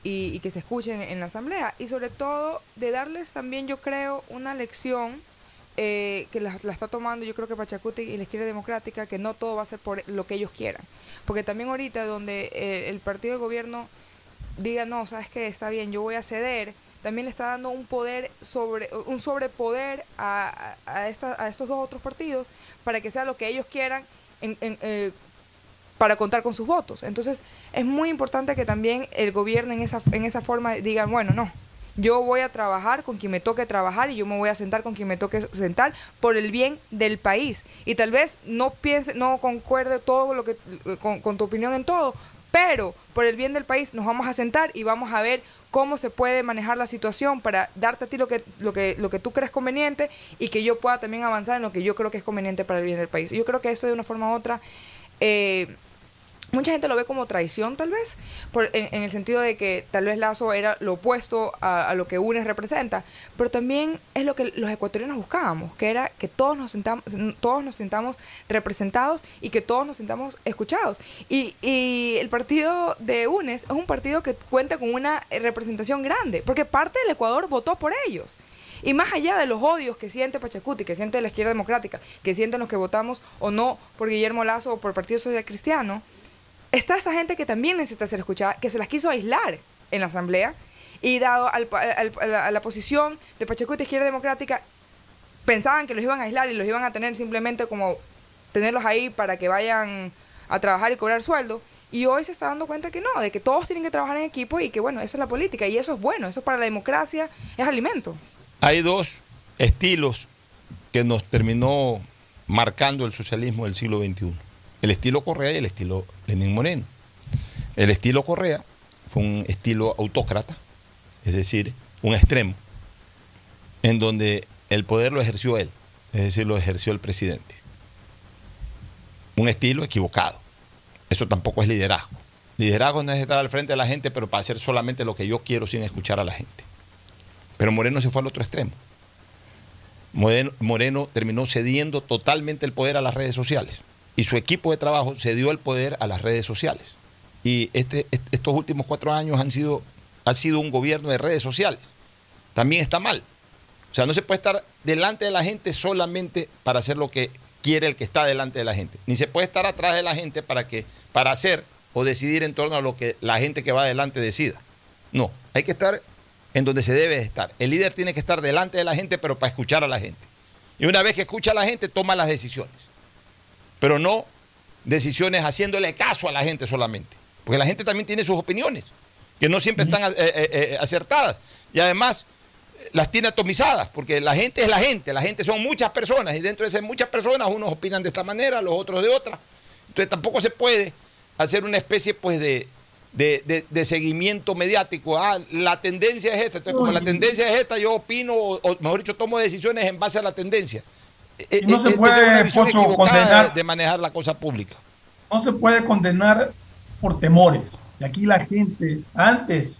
y, y que se escuchen en la asamblea y sobre todo de darles también, yo creo, una lección eh, que la, la está tomando yo creo que Pachacuti y la izquierda democrática, que no todo va a ser por lo que ellos quieran. Porque también ahorita donde eh, el partido del gobierno diga, no, sabes que está bien, yo voy a ceder, también le está dando un poder sobre un sobrepoder a, a, a esta- a estos dos otros partidos para que sea lo que ellos quieran en- en, eh, para contar con sus votos. Entonces es muy importante que también el gobierno en esa, en esa forma diga, bueno, no, yo voy a trabajar con quien me toque trabajar y yo me voy a sentar con quien me toque sentar por el bien del país. Y tal vez no piense, no concuerde todo lo que con, con tu opinión en todo, pero por el bien del país nos vamos a sentar y vamos a ver cómo se puede manejar la situación para darte a ti lo que lo que lo que tú crees conveniente y que yo pueda también avanzar en lo que yo creo que es conveniente para el bien del país. Yo creo que esto de una forma u otra eh, Mucha gente lo ve como traición, tal vez, en, el sentido de que tal vez Lazo era lo opuesto a, lo que UNES representa, pero también es lo que los ecuatorianos buscábamos, que era que todos nos sintamos, todos nos sintamos representados y que todos nos sintamos escuchados. Y, el partido de UNES es un partido que cuenta con una representación grande, porque parte del Ecuador votó por ellos. Y más allá de los odios que siente Pachacuti, que siente la izquierda democrática, que sienten los que votamos o no por Guillermo Lazo o por Partido Social Cristiano, está esa gente que también necesita ser escuchada, que se las quiso aislar en la Asamblea y dado al- al- a, la, a la posición de Pachacuti Izquierda Democrática, pensaban que los iban a aislar y los iban a tener simplemente como tenerlos ahí para que vayan a trabajar y cobrar sueldo. Y hoy se está dando cuenta que no, de que todos tienen que trabajar en equipo y que bueno, esa es la política y eso es bueno, eso para la democracia es alimento. Hay dos estilos que nos terminó marcando el socialismo del siglo XXI. El estilo Correa y el estilo Lenín Moreno. El estilo Correa fue un estilo autócrata, es decir, un extremo, en donde el poder lo ejerció él, es decir, lo ejerció el presidente. Un estilo equivocado. Eso tampoco es liderazgo. Liderazgo no es estar al frente de la gente, pero para hacer solamente lo que yo quiero sin escuchar a la gente. Pero Moreno se fue al otro extremo. Moreno, Moreno terminó cediendo totalmente el poder a las redes sociales. Y su equipo de trabajo cedió el poder a las redes sociales. Y este, est- estos últimos cuatro años han sido, ha sido un gobierno de redes sociales. También está mal. O sea, no se puede estar delante de la gente solamente para hacer lo que quiere el que está delante de la gente. Ni se puede estar atrás de la gente para, que, para hacer o decidir en torno a lo que la gente que va adelante decida. No, hay que estar en donde se debe estar. El líder tiene que estar delante de la gente, pero para escuchar a la gente. Y una vez que escucha a la gente, toma las decisiones. Pero no decisiones haciéndole caso a la gente solamente. Porque la gente también tiene sus opiniones, que no siempre están eh, eh, eh, acertadas. Y además las tiene atomizadas, porque la gente es la gente, la gente son muchas personas, y dentro de esas muchas personas unos opinan de esta manera, los otros de otra. Entonces tampoco se puede hacer una especie pues de, de, de- de seguimiento mediático. Ah, la tendencia es esta. Entonces, como la tendencia es esta, yo opino, o, o mejor dicho, tomo decisiones en base a la tendencia. Eh, no se eh, puede, es Pocho, condenar- de, de manejar la cosa pública. no se puede condenar por temores. Y aquí la gente, antes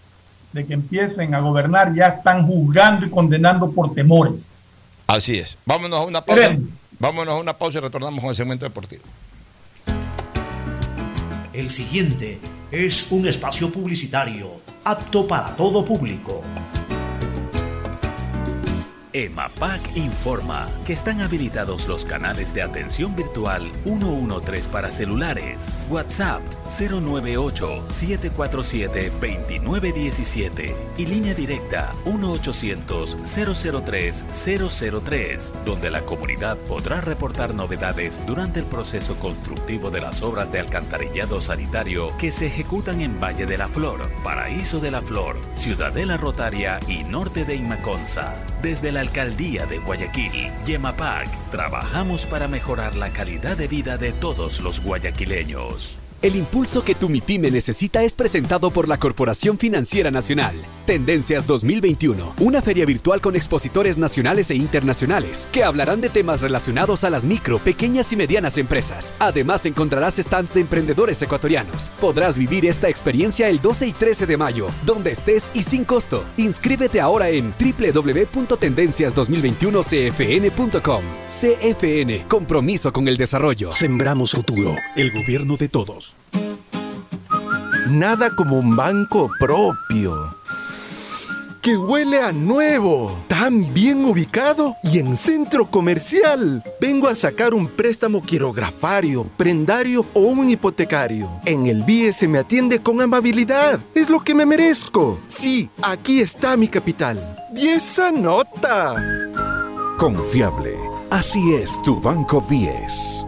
de que empiecen a gobernar, ya están juzgando y condenando por temores. Así es. Vámonos a una pausa. Vámonos a una pausa y retornamos con el segmento deportivo. El siguiente es un espacio publicitario apto para todo público. EMAPAC informa que están habilitados los canales de atención virtual 113 para celulares, WhatsApp 098-747-2917 y línea directa 1-800-003-003, donde la comunidad podrá reportar novedades durante el proceso constructivo de las obras de alcantarillado sanitario que se ejecutan en Valle de la Flor, Paraíso de la Flor, Ciudadela Rotaria y Norte de Inmaconza. Desde la Alcaldía de Guayaquil, Yemapac, trabajamos para mejorar la calidad de vida de todos los guayaquileños. El impulso que tu MIPYME necesita es presentado por la Corporación Financiera Nacional. Tendencias 2021, una feria virtual con expositores nacionales e internacionales que hablarán de temas relacionados a las micro, pequeñas y medianas empresas. Además encontrarás stands de emprendedores ecuatorianos. Podrás vivir esta experiencia el 12 y 13 de mayo, donde estés y sin costo. Inscríbete ahora en www.tendencias2021cfn.com. CFN, compromiso con el desarrollo. Sembramos futuro, el gobierno de todos. Nada como un banco propio. Que huele a nuevo, tan bien ubicado y en centro comercial. Vengo a sacar un préstamo quirografario, prendario o un hipotecario. En el BIE se me atiende con amabilidad. Es lo que me merezco. Sí, aquí está mi capital. ¡Y esa nota! Confiable. Así es tu Banco 10.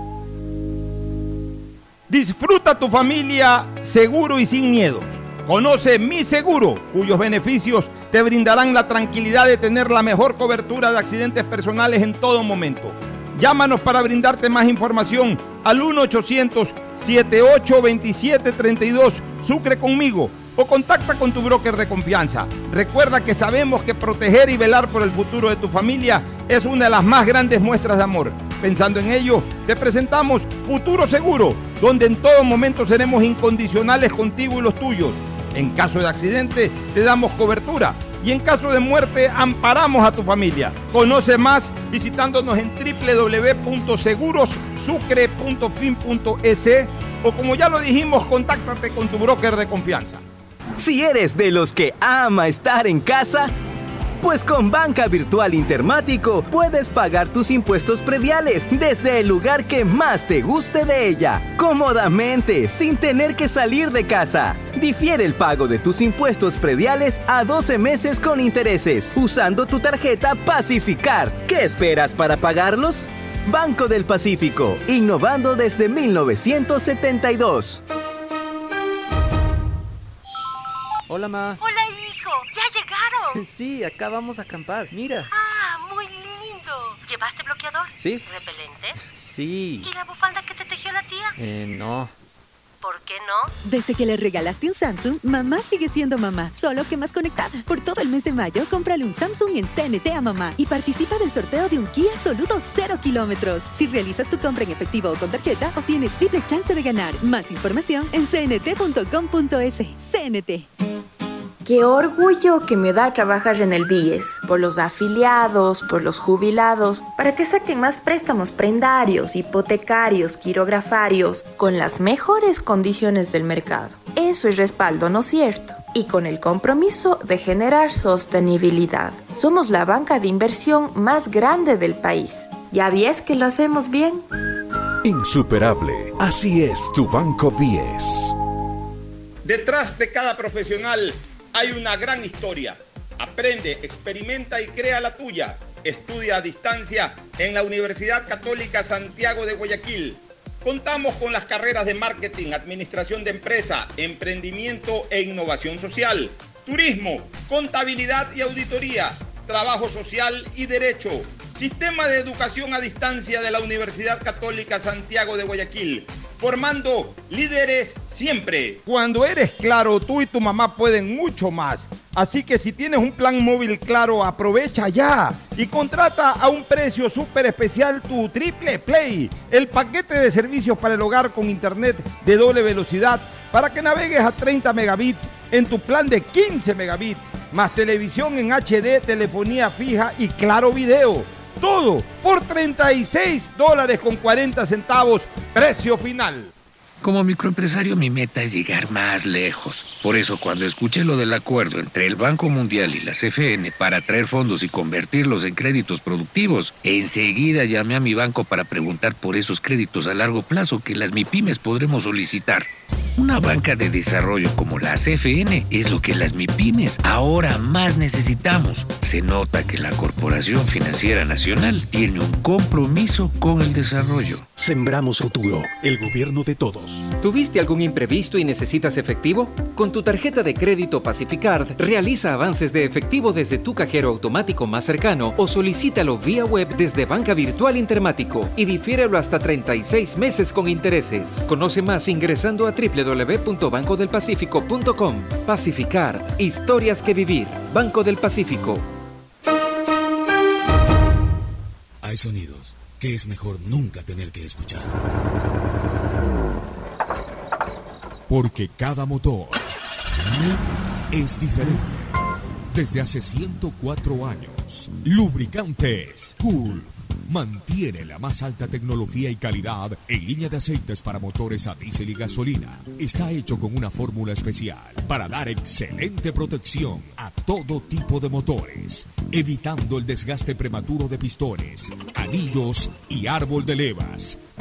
Disfruta tu familia seguro y sin miedos. Conoce Mi Seguro, cuyos beneficios te brindarán la tranquilidad de tener la mejor cobertura de accidentes personales en todo momento. Llámanos para brindarte más información al 1-800-7827-32 Sucre conmigo o contacta con tu broker de confianza. Recuerda que sabemos que proteger y velar por el futuro de tu familia es una de las más grandes muestras de amor. Pensando en ello, te presentamos Futuro Seguro, donde en todo momento seremos incondicionales contigo y los tuyos. En caso de accidente, te damos cobertura. Y en caso de muerte, amparamos a tu familia. Conoce más visitándonos en www.segurosucre.fin.es o como ya lo dijimos, contáctate con tu broker de confianza. Si eres de los que ama estar en casa, pues con Banca Virtual Intermático puedes pagar tus impuestos prediales desde el lugar que más te guste de ella, cómodamente, sin tener que salir de casa. Difiere el pago de tus impuestos prediales a 12 meses con intereses, usando tu tarjeta Pacificar. ¿Qué esperas para pagarlos? Banco del Pacífico, innovando desde 1972. Hola, ma. Hola. Sí, acá vamos a acampar. Mira. Ah, muy lindo. ¿Llevaste bloqueador? Sí. ¿Repelente? Sí. ¿Y la bufanda que te tejió la tía? Eh, no. ¿Por qué no? Desde que le regalaste un Samsung, mamá sigue siendo mamá, solo que más conectada. Por todo el mes de mayo, cómprale un Samsung en CNT a mamá y participa del sorteo de un Kia Soluto 0 kilómetros. Si realizas tu compra en efectivo o con tarjeta, obtienes triple chance de ganar. Más información en cnt.com.es. CNT. Qué orgullo que me da trabajar en el BIES, por los afiliados, por los jubilados, para que saquen más préstamos prendarios, hipotecarios, quirografarios, con las mejores condiciones del mercado. Eso es respaldo, ¿no es cierto? Y con el compromiso de generar sostenibilidad. Somos la banca de inversión más grande del país. ¿Ya ves que lo hacemos bien? Insuperable. Así es tu Banco 10. Detrás de cada profesional hay una gran historia. Aprende, experimenta y crea la tuya. Estudia a distancia en la Universidad Católica Santiago de Guayaquil. Contamos con las carreras de marketing, administración de empresa, emprendimiento e innovación social, turismo, contabilidad y auditoría, trabajo social y derecho. Sistema de educación a distancia de la Universidad Católica Santiago de Guayaquil formando líderes siempre. Cuando eres claro, tú y tu mamá pueden mucho más. Así que si tienes un plan móvil claro, aprovecha ya y contrata a un precio súper especial tu Triple Play, el paquete de servicios para el hogar con internet de doble velocidad para que navegues a 30 megabits en tu plan de 15 megabits, más televisión en HD, telefonía fija y claro video todo por 36 dólares con 40 centavos, precio final. Como microempresario mi meta es llegar más lejos. Por eso cuando escuché lo del acuerdo entre el Banco Mundial y la CFN para traer fondos y convertirlos en créditos productivos, enseguida llamé a mi banco para preguntar por esos créditos a largo plazo que las MIPIMES podremos solicitar. Una banca de desarrollo como la CFN es lo que las MIPIMES ahora más necesitamos. Se nota que la Corporación Financiera Nacional tiene un compromiso con el desarrollo. Sembramos futuro, el gobierno de todos. ¿Tuviste algún imprevisto y necesitas efectivo? Con tu tarjeta de crédito Pacificard, realiza avances de efectivo desde tu cajero automático más cercano o solicítalo vía web desde Banca Virtual Intermático y difiérelo hasta 36 meses con intereses. Conoce más ingresando a www.bancodelpacifico.com. Pacificard, historias que vivir. Banco del Pacífico. Hay sonidos que es mejor nunca tener que escuchar. Porque cada motor es diferente. Desde hace 104 años, Lubricantes Gulf mantiene la más alta tecnología y calidad en línea de aceites para motores a diésel y gasolina. Está hecho con una fórmula especial para dar excelente protección a todo tipo de motores, evitando el desgaste prematuro de pistones, anillos y árbol de levas,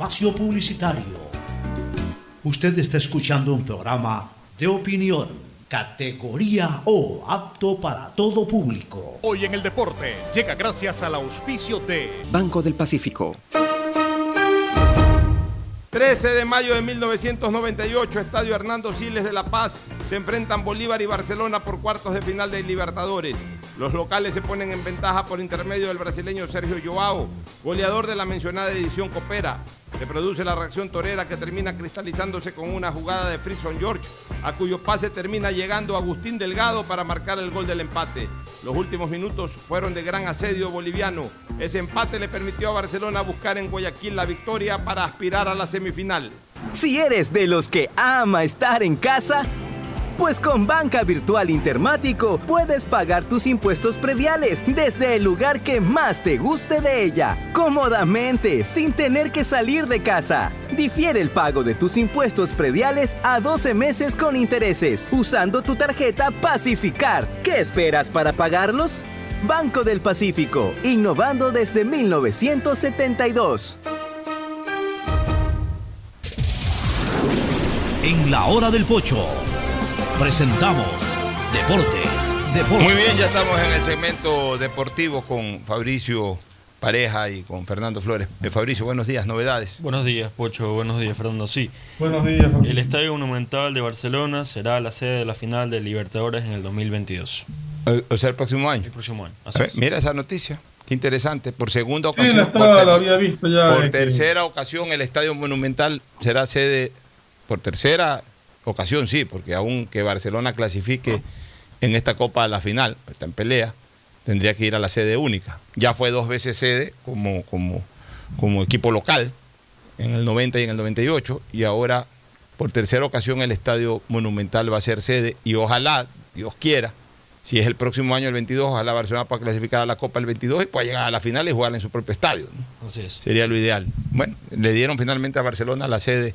Espacio publicitario. Usted está escuchando un programa de opinión, categoría O, apto para todo público. Hoy en el deporte llega gracias al auspicio de Banco del Pacífico. 13 de mayo de 1998, Estadio Hernando Siles de La Paz, se enfrentan Bolívar y Barcelona por cuartos de final de Libertadores. Los locales se ponen en ventaja por intermedio del brasileño Sergio Joao, goleador de la mencionada edición Copera. Se produce la reacción torera que termina cristalizándose con una jugada de Frison George, a cuyo pase termina llegando Agustín Delgado para marcar el gol del empate. Los últimos minutos fueron de gran asedio boliviano. Ese empate le permitió a Barcelona buscar en Guayaquil la victoria para aspirar a la semifinal. Si eres de los que ama estar en casa, pues con Banca Virtual Intermático puedes pagar tus impuestos prediales desde el lugar que más te guste de ella, cómodamente, sin tener que salir de casa. Difiere el pago de tus impuestos prediales a 12 meses con intereses, usando tu tarjeta Pacificar. ¿Qué esperas para pagarlos? Banco del Pacífico, innovando desde 1972. En la hora del pocho presentamos Deportes, Deportes. Muy bien, ya estamos en el segmento deportivo con Fabricio Pareja y con Fernando Flores. Eh, Fabricio, buenos días, novedades. Buenos días, Pocho. Buenos días, Fernando. Sí. Buenos días, Fabricio. El Estadio Monumental de Barcelona será la sede de la final de Libertadores en el 2022. Eh, O sea, el próximo año. El próximo año. A Así ver, es. mira esa noticia. Qué interesante. Por segunda Sí, ocasión. la estaba- por la había visto ya, Por que- tercera ocasión, el Estadio Monumental será sede. Por tercera ocasión, sí, porque aunque Barcelona clasifique en esta Copa a la final, está en pelea, tendría que ir a la sede única. Ya fue dos veces sede como, como, como equipo local, en el 90 y en el 98, y ahora por tercera ocasión el Estadio Monumental va a ser sede, y ojalá, Dios quiera, si es el próximo año el 22, ojalá Barcelona pueda clasificar a la Copa el 22 y pueda llegar a la final y jugar en su propio estadio. ¿no? Así es. Sería lo ideal. Bueno, le dieron finalmente a Barcelona la sede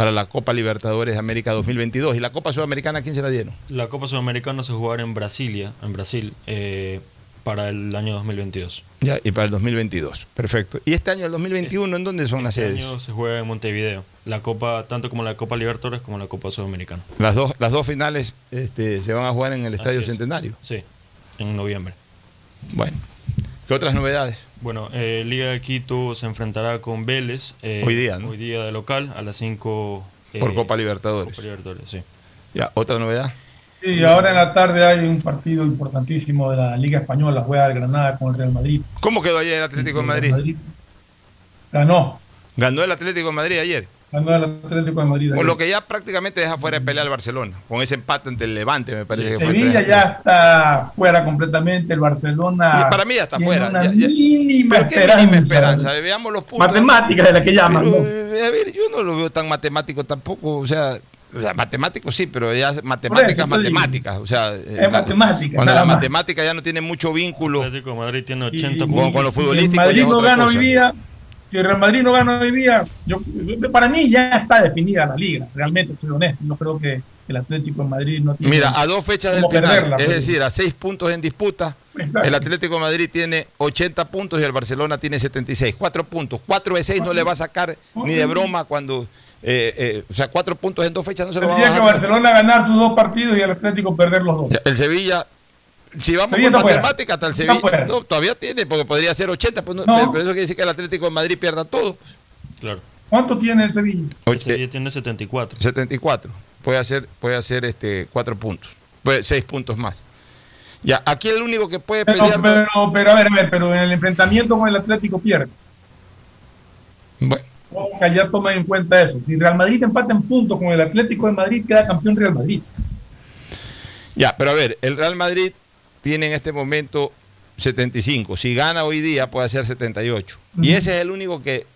para la Copa Libertadores de América 2022. ¿Y la Copa Sudamericana quién se la dieron? La Copa Sudamericana se jugará en Brasilia, en Brasil, eh, para el año 2022. Ya, y para el 2022. Perfecto. ¿Y este año, el 2021, en dónde son las Este sedes? año se juega en Montevideo. La Copa, tanto como la Copa Libertadores como la Copa Sudamericana. Las dos, las dos finales este, se van a jugar en el Estadio es. Centenario. Sí, en noviembre. Bueno, ¿qué otras novedades? Bueno, eh, Liga de Quito se enfrentará con Vélez. eh, Hoy día, ¿no? Hoy día de local, a las 5. Por Copa Libertadores. Copa Libertadores, sí. Ya, otra novedad. Sí, ahora en la tarde hay un partido importantísimo de la Liga Española, juega el Granada con el Real Madrid. ¿Cómo quedó ayer el Atlético de Madrid? Ganó, Ganó el Atlético de Madrid ayer. Ganó el Atlético de Madrid. Con lo que ya prácticamente deja fuera de pelea al Barcelona. Con ese empate ante el Levante, me parece que fue. Sevilla ya está fuera completamente, el Barcelona. Y para mí ya está fuera. Una ya- ya- mínima ¿Pero qué esperanza. mínima esperanza? Veamos los puntos. Matemática de la que llaman. Pero, ¿no? eh, a ver, yo no lo veo tan matemático tampoco. O sea, O sea, matemáticos sí, pero ya matemáticas, matemáticas. O sea, eh, Es matemática, Cuando la más. matemática ya no tiene mucho vínculo Atlético de Madrid tiene Y- 80 con, puntos. con lo Si el futbolístico. ya Madrid no gana hoy día, si el Real Madrid no gana hoy día, yo, para mí ya está definida la liga, realmente, soy honesto. No creo que el Atlético de Madrid no tiene. Mira, a dos fechas del final, perderla, es pues. decir, a seis puntos en disputa, Exacto. el Atlético de Madrid tiene 80 puntos y el Barcelona tiene 76. Cuatro puntos. Cuatro de seis no le va a sacar ni de broma cuando. eh, eh, o sea, cuatro puntos en dos fechas no se lo va a Tendría que bajar. Barcelona ganar sus dos partidos y el Atlético perder los dos. El Sevilla, si vamos con está fuera. matemática, hasta el Sevilla. No, todavía tiene, porque podría ser 80, pues no, No. pero eso quiere decir que el Atlético de Madrid pierda todo. Claro. ¿Cuánto tiene el Sevilla? El Sevilla tiene 74. 74. Puede hacer, puede hacer este cuatro puntos. Puede, seis puntos más. Ya, aquí el único que puede Pero, pelear. pero, pero, a ver, a ver, pero en el enfrentamiento con el Atlético pierde. Bueno. Ojalá ya tomen en cuenta eso. Si Real Madrid empata en puntos con el Atlético de Madrid, queda campeón Real Madrid. Ya, pero a ver, el Real Madrid tiene en este momento 75. Si gana hoy día puede hacer 78. Y ese es el único que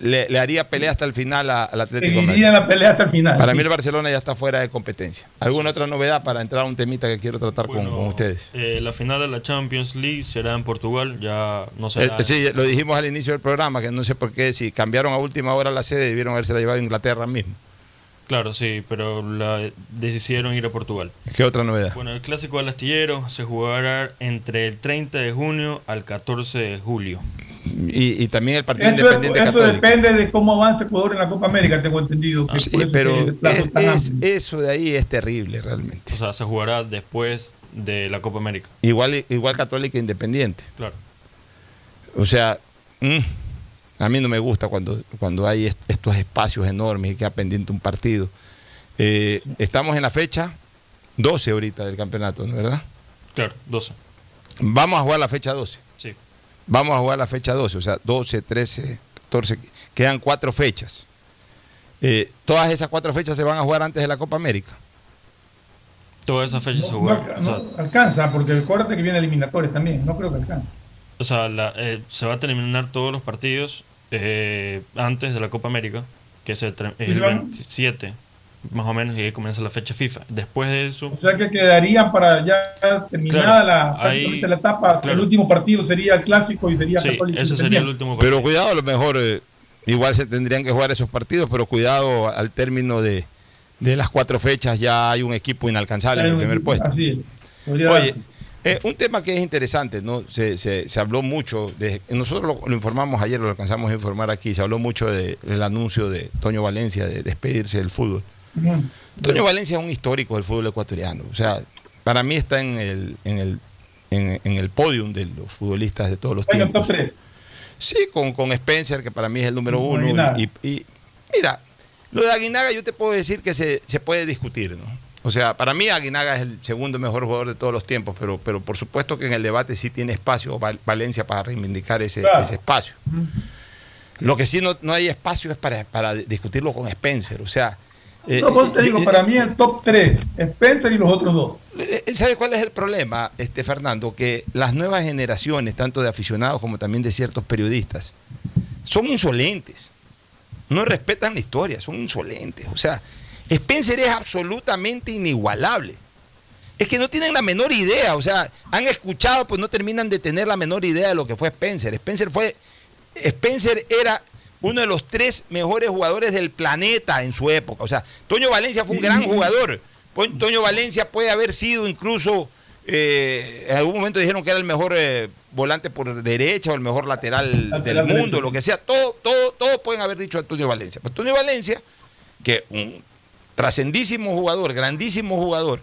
le, le haría pelea hasta el final a- al Atlético Madrid. Seguiría la pelea hasta el final. Para mí el Barcelona ya está fuera de competencia. ¿Alguna otra novedad para entrar a un temita que quiero tratar con- con, ustedes? Eh, la final de la Champions League será en Portugal, ya no Eh, será. sí, lo dijimos al inicio del programa, que no sé por qué, si cambiaron a última hora la sede, debieron haberse la llevado a Inglaterra mismo. Claro, sí, pero la decidieron ir a Portugal. ¿Qué otra novedad? Bueno, el clásico del astillero se jugará entre el 30 de junio al 14 de julio. Y, y también el Partido Eso, Independiente eso Católico. depende de cómo avance Ecuador en la Copa América, tengo entendido. que Sí, por eso pero es- es- eso de ahí es terrible realmente. O sea, se jugará después de la Copa América. Igual, igual Católica Independiente. Claro. O sea, mm, a mí no me gusta cuando, cuando hay est- estos espacios enormes y queda pendiente un partido. Eh, Estamos en la fecha 12 ahorita del campeonato, ¿no verdad? Claro, 12. Vamos a jugar la fecha 12. Sí. Vamos a jugar la fecha 12, o sea, 12, 13, 14, quedan cuatro fechas. Eh, todas esas cuatro fechas se van a jugar antes de la Copa América. Todas esas fechas se No, jugarán. no, o sea, no alcanza, porque acuérdate que viene eliminatorios también. No creo que alcance. O sea, la- eh, se va a terminar todos los partidos eh, antes de la Copa América, que es el, tre- ¿Y el se van? 27, más o menos, y ahí comienza la fecha FIFA. Después de eso, O sea que quedarían para ya terminada Claro, la, la etapa. claro. El último partido sería el clásico y sería Sí, Católico ese sería el último Pero cuidado, a lo mejor eh, igual se tendrían que jugar esos partidos, pero cuidado al término de, de las cuatro fechas ya hay un equipo inalcanzable Hay en el primer equipo, puesto. Así es. Podría Oye, darse. Eh, un tema que es interesante, ¿no? Se, se- se habló mucho, de, nosotros lo, lo informamos ayer, lo alcanzamos a informar aquí, se habló mucho de- del anuncio de Toño Valencia de despedirse del fútbol. Ujú. Toño Valencia es un histórico del fútbol ecuatoriano, o sea, para mí está en el, en el, en, en el podium de los futbolistas de todos los tiempos. top 3. Sí, con, con Spencer, que para mí es el número uno. Y, y- mira, lo de Aguinaga yo te puedo decir que se, se puede discutir, ¿no? O sea, para mí Aguinaga es el segundo mejor jugador de todos los tiempos, pero, pero por supuesto que en el debate sí tiene espacio Val- Valencia para reivindicar ese, Claro. ese espacio. Lo que sí no, no hay espacio es para, para discutirlo con Spencer. O sea, eh, No, pues te eh, digo, eh, para mí el top 3, Spencer y los otros dos. eh, ¿Sabe cuál es el problema, este Fernando? Que las nuevas generaciones, tanto de aficionados como también de ciertos periodistas, son insolentes. No respetan la historia, son insolentes. O sea, Spencer es absolutamente inigualable. Es que no tienen la menor idea, o sea, han escuchado, pues no terminan de tener la menor idea de lo que fue Spencer. Spencer fue, Spencer era uno de los tres mejores jugadores del planeta en su época. O sea, Toño Valencia fue un gran jugador. Toño Valencia puede haber sido incluso, eh, en algún momento dijeron que era el mejor eh, volante por derecha o el mejor lateral, Lateral del mundo, lo que sea. Todo, todo, todo pueden haber dicho a Toño Valencia. Pero Toño Valencia, que un trascendísimo jugador, grandísimo jugador,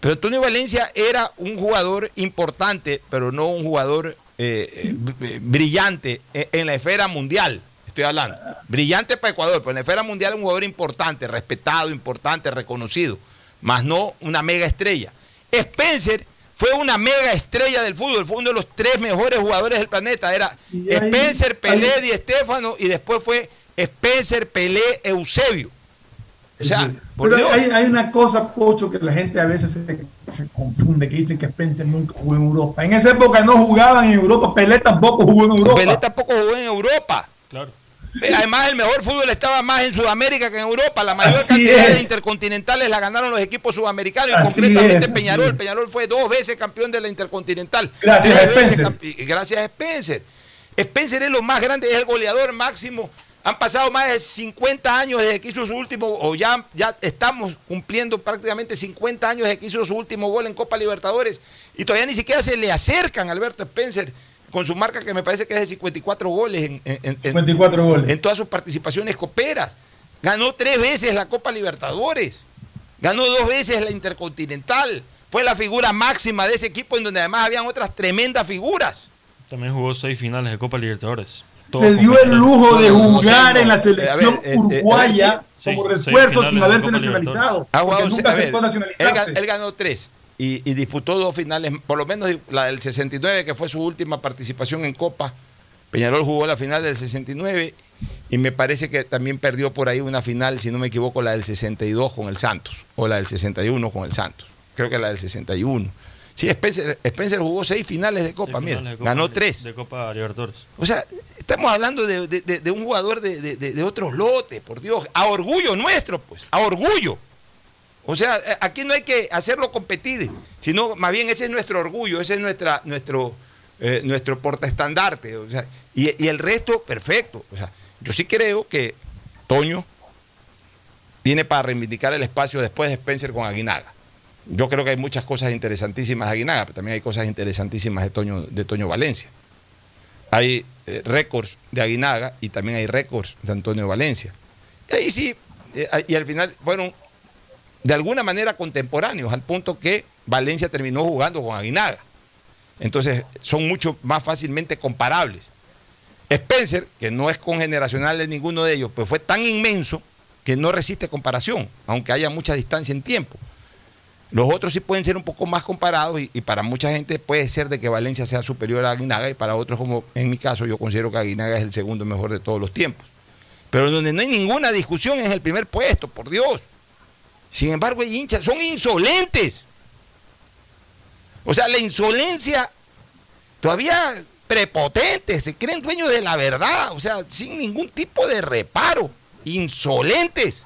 pero Antonio Valencia era un jugador importante, pero no un jugador eh, eh, brillante en, en la esfera mundial. Estoy hablando. Brillante para Ecuador, pero en la esfera mundial es un jugador importante, respetado, importante, reconocido, más no una mega estrella. Spencer fue una mega estrella del fútbol, fue uno de los tres mejores jugadores del planeta. Era ahí- Spencer, Pelé, Di Stéfano y después fue Spencer, Pelé, Eusebio. O sea, por Pero Dios. hay, hay una cosa, Pocho, que la gente a veces se, se confunde, que dicen que Spencer nunca jugó en Europa. En esa época no jugaban en Europa, Pelé tampoco jugó en Europa. Pelé tampoco jugó en Europa. Claro. Eh, Además, el mejor fútbol estaba más en Sudamérica que en Europa. La mayor Así cantidad es. de intercontinentales la ganaron los equipos sudamericanos y Así concretamente es, Peñarol. Peñarol fue dos veces campeón de la intercontinental. Gracias a Spencer. Gracias a Spencer. Spencer es lo más grande, es el goleador máximo. Han pasado más de 50 años desde que hizo su último, o ya, ya estamos cumpliendo prácticamente 50 años desde que hizo su último gol en Copa Libertadores. Y todavía ni siquiera se le acercan a Alberto Spencer con su marca que me parece que es de 54 goles en, en- en- 54 goles. en todas sus participaciones coperas. Ganó tres veces la Copa Libertadores. Ganó dos veces la Intercontinental. Fue la figura máxima de ese equipo en donde además habían otras tremendas figuras. También jugó seis finales de Copa Libertadores. Se dio el lujo de jugar en la ver, selección eh, eh, uruguaya sí, como refuerzo sin haberse nacionalizado. Jugado, nunca a ver, él, él ganó tres y, y disputó dos finales, por lo menos la del 69, que fue su última participación en Copa. Peñarol jugó la final del 69 y me parece que también perdió por ahí una final, si no me equivoco, la del 62 con el Santos o la del 61 con el Santos. Creo que la del 61. Sí, Spencer, Spencer jugó seis finales de Copa, mira, finales de Copa ganó tres. De Copa Libertadores. O sea, estamos hablando de, de- de- de un jugador de, otros lotes, por Dios, a orgullo nuestro, pues, a orgullo. O sea, eh, aquí no hay que hacerlo competir, sino más bien ese es nuestro orgullo, ese es nuestra, nuestro, eh, nuestro portaestandarte. O sea, y, y el resto, perfecto. O sea, yo sí creo que Toño tiene para reivindicar el espacio después de Spencer con Aguinaga. Yo creo que hay muchas cosas interesantísimas de Aguinaga, pero también hay cosas interesantísimas de Toño, de Toño Valencia. Hay eh, récords de Aguinaga y también hay récords de Antonio Valencia. Y ahí sí, eh, y al final fueron de alguna manera contemporáneos, al punto que Valencia terminó jugando con Aguinaga. Entonces son mucho más fácilmente comparables. Spencer, que no es congeneracional de ninguno de ellos, pues fue tan inmenso que no resiste comparación, aunque haya mucha distancia en tiempo. Los otros sí pueden ser un poco más comparados y, para mucha gente puede ser de que Valencia sea superior a Aguinaga y para otros, como en mi caso, yo considero que Aguinaga es el segundo mejor de todos los tiempos. Pero donde no hay ninguna discusión es el primer puesto, por Dios. Sin embargo, hay hinchas, son insolentes. O sea, la insolencia todavía prepotente, se creen dueños de la verdad, o sea, sin ningún tipo de reparo, insolentes.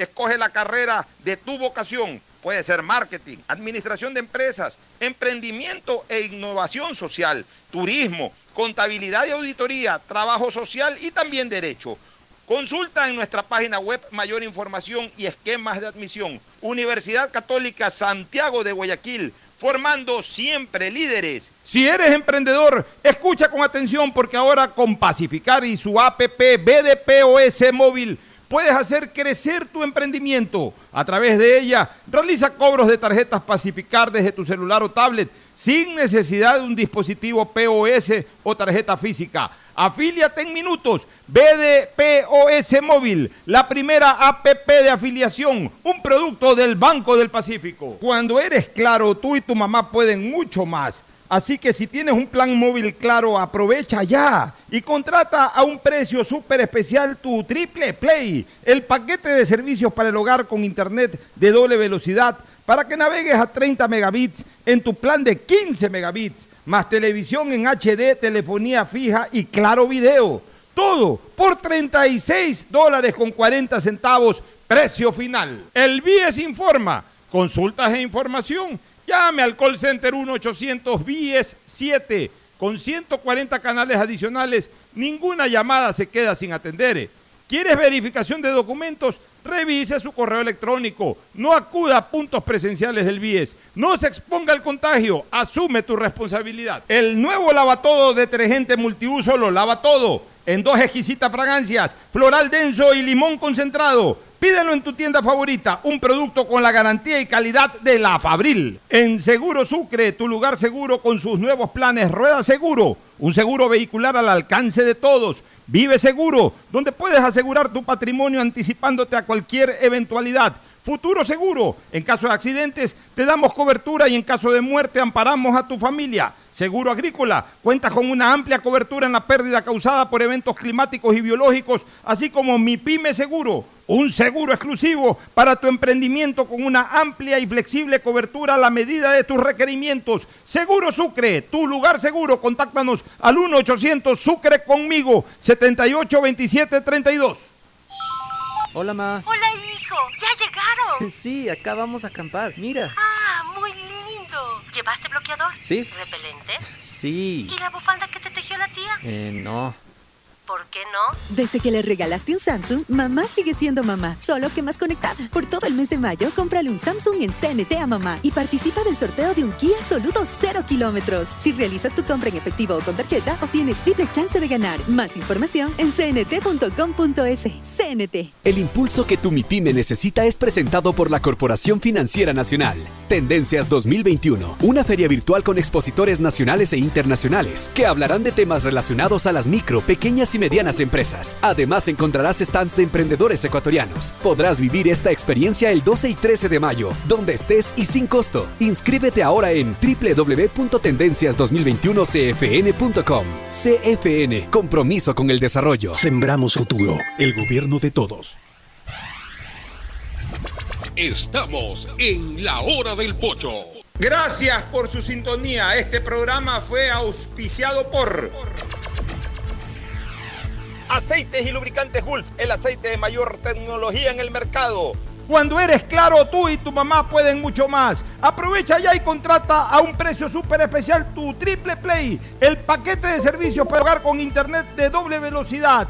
Escoge la carrera de tu vocación. Puede ser marketing, administración de empresas, emprendimiento e innovación social, turismo, contabilidad y auditoría, trabajo social y también derecho. Consulta en nuestra página web mayor información y esquemas de admisión. Universidad Católica Santiago de Guayaquil, formando siempre líderes. Si eres emprendedor, escucha con atención porque ahora con Pacificar y su APP BDPOS móvil puedes hacer crecer tu emprendimiento. A través de ella, realiza cobros de tarjetas Pacificar desde tu celular o tablet sin necesidad de un dispositivo POS o tarjeta física. Afíliate en minutos. BDPOS Móvil, la primera APP de afiliación, un producto del Banco del Pacífico. Cuando eres claro, tú y tu mamá pueden mucho más. Así que si tienes un plan móvil claro, aprovecha ya y contrata a un precio súper especial tu Triple Play, el paquete de servicios para el hogar con internet de doble velocidad para que navegues a 30 megabits en tu plan de 15 megabits, más televisión en HD, telefonía fija y claro video. Todo por 36 dólares con 40 centavos, precio final. El BIES informa. Consultas e información. Llame al call center 1-800 BIES 7 con 140 canales adicionales. Ninguna llamada se queda sin atender. ¿Quieres verificación de documentos? Revise su correo electrónico. No acuda a puntos presenciales del BIES. No se exponga al contagio. Asume tu responsabilidad. El nuevo lavatodo detergente multiuso lo lava todo. En dos exquisitas fragancias, floral denso y limón concentrado. Pídelo en tu tienda favorita, un producto con la garantía y calidad de la Fabril. En Seguro Sucre, tu lugar seguro con sus nuevos planes Rueda Seguro, un seguro vehicular al alcance de todos. Vive Seguro, donde puedes asegurar tu patrimonio anticipándote a cualquier eventualidad. Futuro Seguro, en caso de accidentes te damos cobertura y en caso de muerte amparamos a tu familia. Seguro Agrícola cuenta con una amplia cobertura en la pérdida causada por eventos climáticos y biológicos, así como Mi Pyme Seguro, un seguro exclusivo para tu emprendimiento con una amplia y flexible cobertura a la medida de tus requerimientos. Seguro Sucre, tu lugar seguro. Contáctanos al 1-800 Sucre conmigo, 782732. Hola, ma. Hola, hijo. ¿Ya llegaron? Sí, acá vamos a acampar. Mira. Ah, muy lindo. ¿Llevaste bloqueador? Sí. ¿Repelente? Sí. ¿Y la bufanda que te tejió la tía? Eh, no. ¿Por qué no? Desde que le regalaste un Samsung, mamá sigue siendo mamá, solo que más conectada. Por todo el mes de mayo, cómprale un Samsung en CNT a mamá y participa del sorteo de un Kia Soluto 0 kilómetros. Si realizas tu compra en efectivo o con tarjeta, obtienes triple chance de ganar. Más información en cnt.com.es. CNT. El impulso que tu MIPYME necesita es presentado por la Corporación Financiera Nacional. Tendencias 2021, una feria virtual con expositores nacionales e internacionales que hablarán de temas relacionados a las micro, pequeñas y medianas empresas. Además encontrarás stands de emprendedores ecuatorianos. Podrás vivir esta experiencia el 12 y 13 de mayo, donde estés y sin costo. Inscríbete ahora en www.tendencias2021cfn.com. CFN, compromiso con el desarrollo. Sembramos futuro, el gobierno de todos. Estamos en la hora del pocho. Gracias por su sintonía. Este programa fue auspiciado por Aceites y lubricantes Gulf, el aceite de mayor tecnología en el mercado. Cuando eres claro, tú y tu mamá pueden mucho más. Aprovecha ya y contrata a un precio súper especial tu Triple Play, el paquete de servicios para hogar con internet de doble velocidad.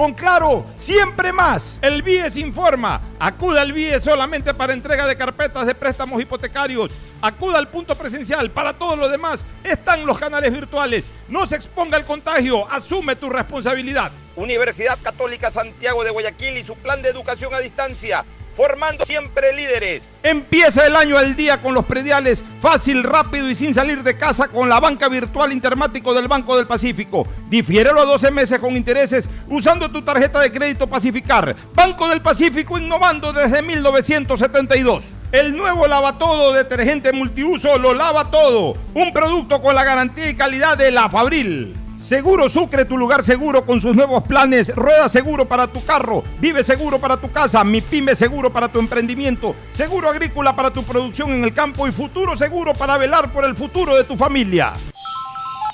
Con Claro, siempre más. El BIES informa. Acuda al BIES solamente para entrega de carpetas de préstamos hipotecarios. Acuda al punto presencial. Para todo lo demás están los canales virtuales. No se exponga al contagio. Asume tu responsabilidad. Universidad Católica Santiago de Guayaquil y su plan de educación a distancia. Formando siempre líderes. Empieza el año al día con los prediales, fácil, rápido y sin salir de casa con la banca virtual Intermático del Banco del Pacífico. Difiérelo a 12 meses con intereses usando tu tarjeta de crédito Pacificar. Banco del Pacífico innovando desde 1972. El nuevo lavatodo detergente multiuso lo lava todo. Un producto con la garantía y calidad de la Fabril. Seguro Sucre, tu lugar seguro con sus nuevos planes. Rueda seguro para tu carro, vive seguro para tu casa, mi pyme seguro para tu emprendimiento, seguro agrícola para tu producción en el campo y futuro seguro para velar por el futuro de tu familia.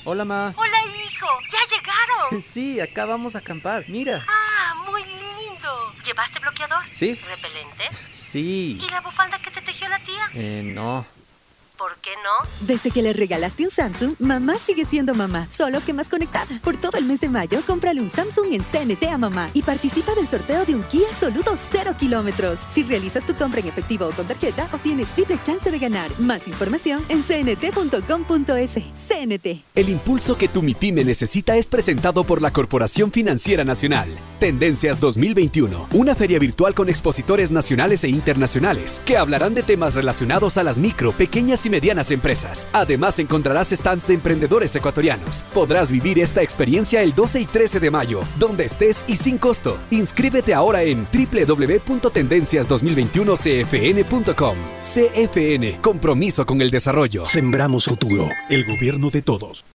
Hola, ma. Hola, hijo. ¿Ya llegaron? Sí, acá vamos a acampar. Mira. Ah, muy lindo. ¿Llevaste bloqueador? Sí. ¿Repelente? Sí. ¿Y la bufanda que te tejió la tía? Eh, no. ¿Por qué no? Desde que le regalaste un Samsung, mamá sigue siendo mamá, solo que más conectada. Por todo el mes de mayo, cómprale un Samsung en CNT a mamá y participa del sorteo de un Kia Soluto 0 kilómetros. Si realizas tu compra en efectivo o con tarjeta, obtienes triple chance de ganar. Más información en cnt.com.es. CNT. El impulso que tu MIPYME necesita es presentado por la Corporación Financiera Nacional. Tendencias 2021, una feria virtual con expositores nacionales e internacionales que hablarán de temas relacionados a las micro, pequeñas y medianas empresas. Además encontrarás stands de emprendedores ecuatorianos. Podrás vivir esta experiencia el 12 y 13 de mayo, donde estés y sin costo. Inscríbete ahora en www.tendencias2021cfn.com. CFN, compromiso con el desarrollo. Sembramos futuro, el gobierno de todos.